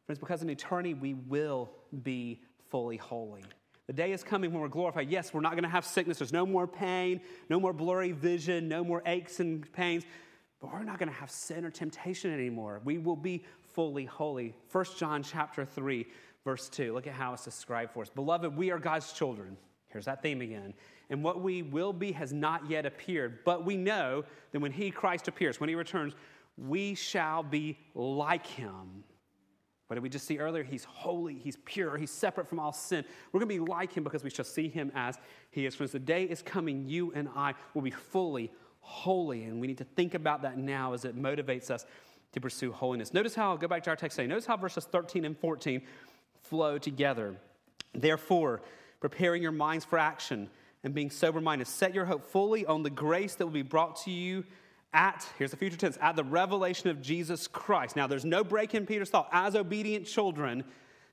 Friends, because in eternity we will be fully holy. The day is coming when we're glorified. Yes, we're not going to have sickness. There's no more pain, no more blurry vision, no more aches and pains. But we're not going to have sin or temptation anymore. We will be fully holy. 1 John chapter 3, verse 2. Look at how it's described for us. Beloved, we are God's children. Here's that theme again. And what we will be has not yet appeared, but we know that when He, Christ, appears, when He returns, we shall be like Him what did we just see earlier? He's holy, he's pure, he's separate from all sin. We're going to be like him because we shall see him as he is. Friends, the day is coming, you and I will be fully holy. And we need to think about that now as it motivates us to pursue holiness. Notice how, I'll go back to our text today. Notice how verses 13 and 14 flow together. Therefore, preparing your minds for action and being sober minded, set your hope fully on the grace that will be brought to you at, here's the future tense, at the revelation of Jesus Christ. Now, there's no break in Peter's thought. As obedient children,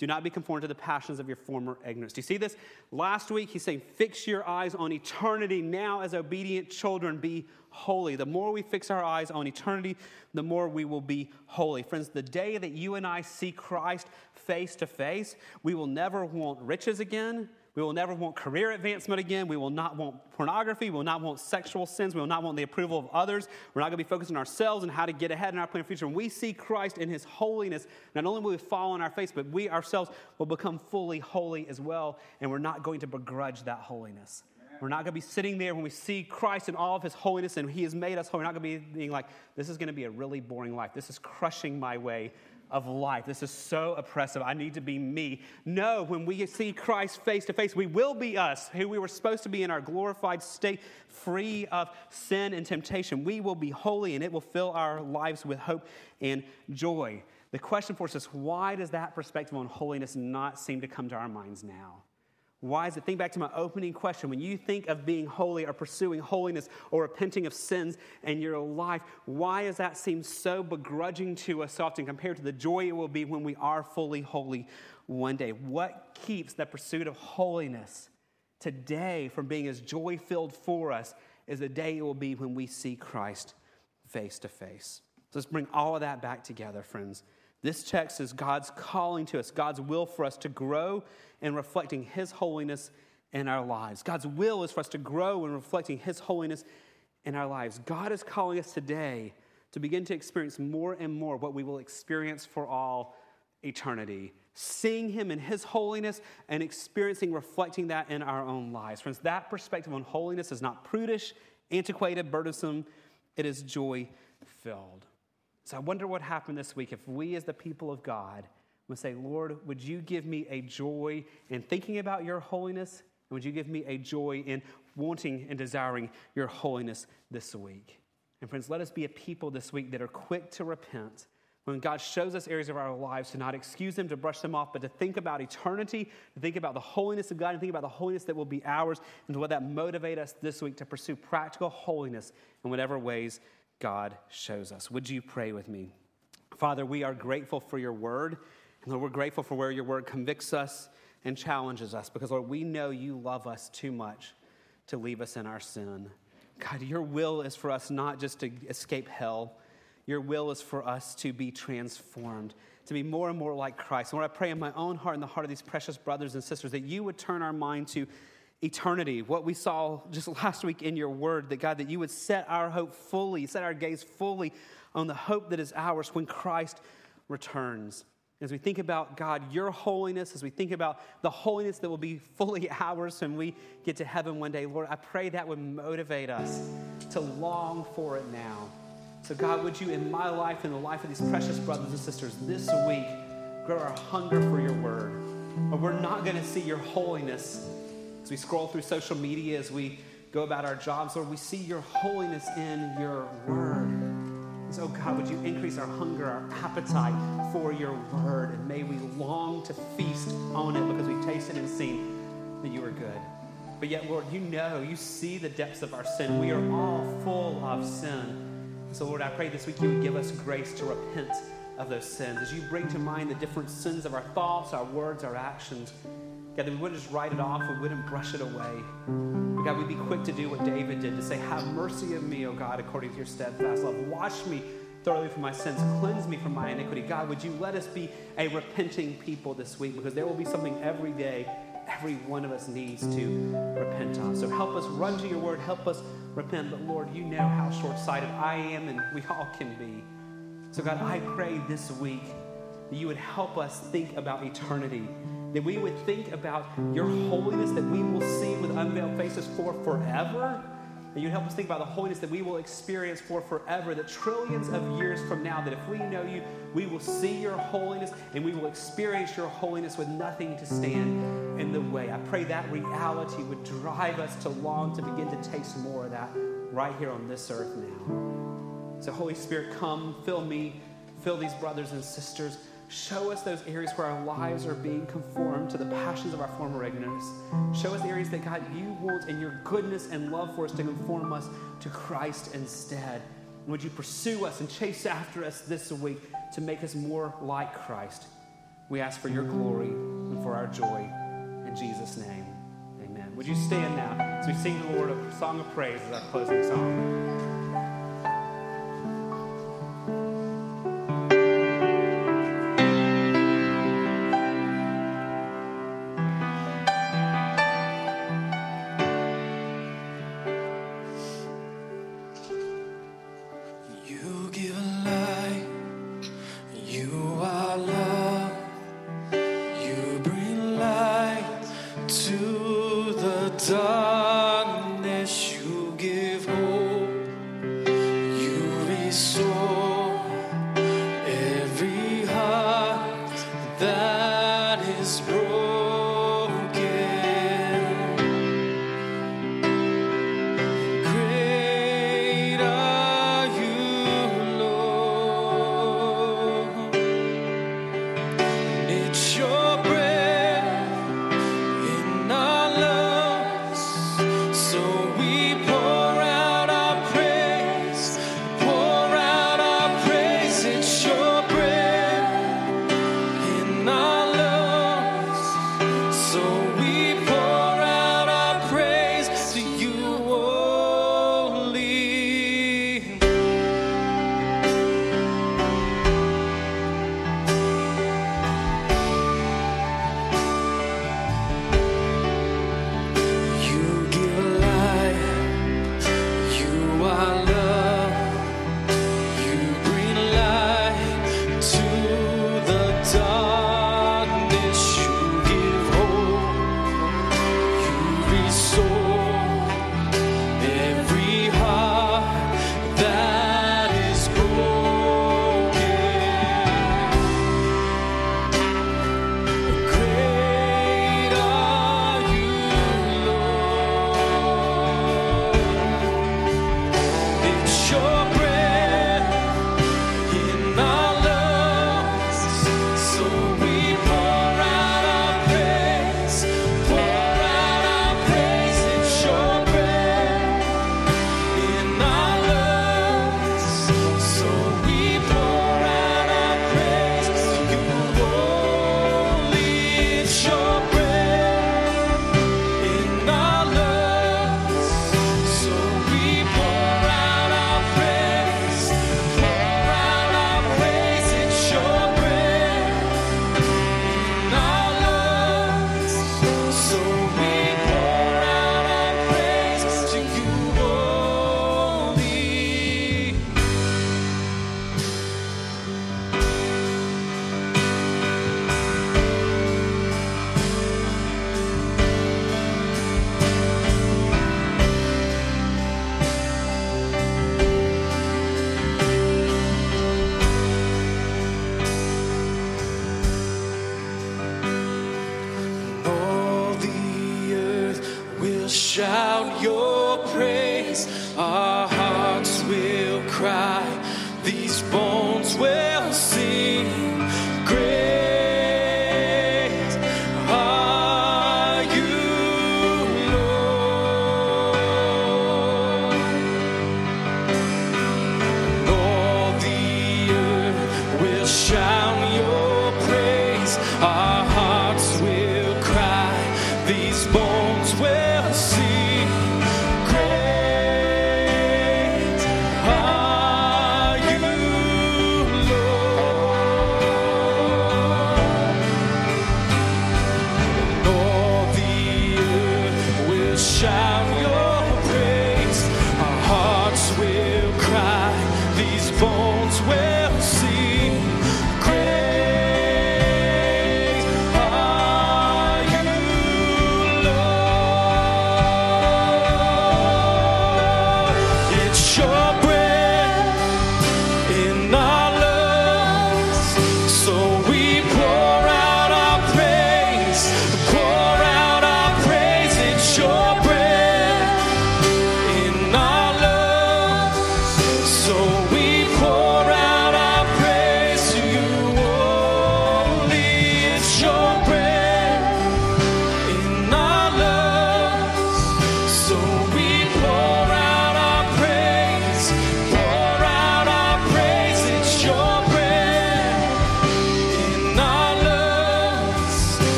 do not be conformed to the passions of your former ignorance. Do you see this? Last week, he's saying, fix your eyes on eternity. Now, as obedient children, be holy. The more we fix our eyes on eternity, the more we will be holy. Friends, the day that you and I see Christ face to face, we will never want riches again. We will never want career advancement again. We will not want pornography. We will not want sexual sins. We will not want the approval of others. We're not going to be focused on ourselves and how to get ahead in our plan of future. When we see Christ in his holiness, not only will we fall on our face, but we ourselves will become fully holy as well, and we're not going to begrudge that holiness. We're not going to be sitting there when we see Christ in all of his holiness and he has made us holy. We're not going to be being like, this is going to be a really boring life. This is crushing my way of life. This is so oppressive. I need to be me. No, when we see Christ face to face, we will be us, who we were supposed to be in our glorified state, free of sin and temptation. We will be holy, and it will fill our lives with hope and joy. The question for us is why does that perspective on holiness not seem to come to our minds now? Why is it? Think back to my opening question. When you think of being holy or pursuing holiness or repenting of sins in your life, why does that seem so begrudging to us often compared to the joy it will be when we are fully holy one day? What keeps the pursuit of holiness today from being as joy filled for us as the day it will be when we see Christ face to face? So let's bring all of that back together, friends. This text is God's calling to us, God's will for us to grow in reflecting His holiness in our lives. God's will is for us to grow in reflecting His holiness in our lives. God is calling us today to begin to experience more and more what we will experience for all eternity. Seeing Him in His holiness and experiencing, reflecting that in our own lives. Friends, that perspective on holiness is not prudish, antiquated, burdensome, it is joy filled. So I wonder what happened this week if we, as the people of God, would say, Lord, would you give me a joy in thinking about your holiness? And would you give me a joy in wanting and desiring your holiness this week? And friends, let us be a people this week that are quick to repent. When God shows us areas of our lives, to not excuse them, to brush them off, but to think about eternity, to think about the holiness of God, and think about the holiness that will be ours, and to let that motivate us this week to pursue practical holiness in whatever ways God shows us. Would you pray with me? Father, we are grateful for your word. And Lord, we're grateful for where your word convicts us and challenges us because, Lord, we know you love us too much to leave us in our sin. God, your will is for us not just to escape hell, your will is for us to be transformed, to be more and more like Christ. And Lord, I pray in my own heart and the heart of these precious brothers and sisters that you would turn our mind to eternity, what we saw just last week in your word, that God, that you would set our hope fully, set our gaze fully on the hope that is ours when Christ returns. As we think about God, your holiness, as we think about the holiness that will be fully ours when we get to heaven one day, Lord, I pray that would motivate us to long for it now. So, God, would you, in my life and the life of these precious brothers and sisters this week, grow our hunger for your word? Or we're not going to see your holiness as we scroll through social media, as we go about our jobs, Lord, we see your holiness in your word. So, God, would you increase our hunger, our appetite for your word, and may we long to feast on it because we've tasted and seen that you are good. But yet, Lord, you know, you see the depths of our sin. We are all full of sin. So, Lord, I pray this week you would give us grace to repent of those sins. As you bring to mind the different sins of our thoughts, our words, our actions, God, that we wouldn't just write it off, we wouldn't brush it away. But God, we'd be quick to do what David did to say, Have mercy of me, O God, according to your steadfast love. Wash me thoroughly from my sins. Cleanse me from my iniquity. God, would you let us be a repenting people this week? Because there will be something every day every one of us needs to repent on. So help us run to your word. Help us repent. But Lord, you know how short sighted I am and we all can be. So, God, I pray this week that you would help us think about eternity. That we would think about your holiness that we will see with unveiled faces for forever that you'd help us think about the holiness that we will experience for forever, that trillions of years from now, that if we know you, we will see your holiness and we will experience your holiness with nothing to stand in the way. I pray that reality would drive us to long to begin to taste more of that right here on this earth now. So, Holy Spirit, come, fill me, fill these brothers and sisters. Show us those areas where our lives are being conformed to the passions of our former ignorance. Show us the areas that, God, you want in your goodness and love for us to conform us to Christ instead. Would you pursue us and chase after us this week to make us more like Christ? We ask for your glory and for our joy. In Jesus' name, amen. Would you stand now as we sing the Lord a song of praise as our closing song?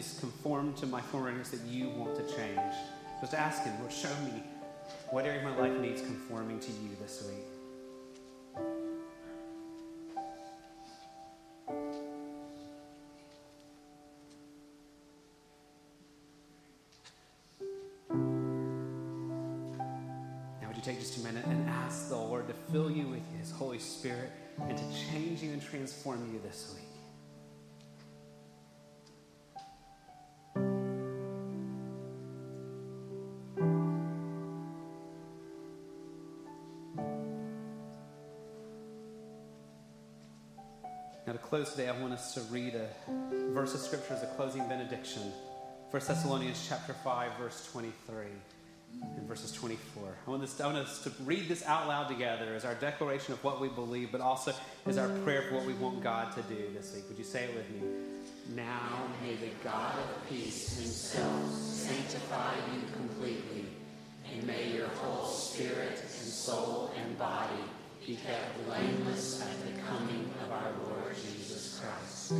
Is conformed to my foreigners that you want to change? Just ask Him, Lord, show me what area of my life needs conforming to you this week. Now, would you take just a minute and ask the Lord to fill you with His Holy Spirit and to change you and transform you this week? Close today, I want us to read a verse of Scripture as a closing benediction. 1 Thessalonians chapter 5, verse 23 and verses 24. I want, this, I want us to read this out loud together as our declaration of what we believe, but also as our prayer for what we want God to do this week. Would you say it with me? Now may the God of peace himself sanctify you completely, and may your whole spirit and soul and body be kept blameless at the coming of our Lord Jesus Christ.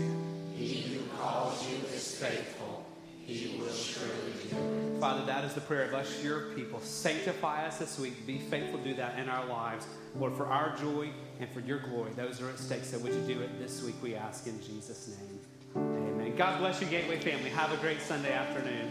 He who calls you is faithful. He will surely do it. Father, that is the prayer of us, your people. Sanctify us this week. Be faithful to do that in our lives. Lord, for our joy and for your glory, those are at stake. So would you do it this week, we ask in Jesus' name. Amen. God bless you, Gateway family. Have a great Sunday afternoon.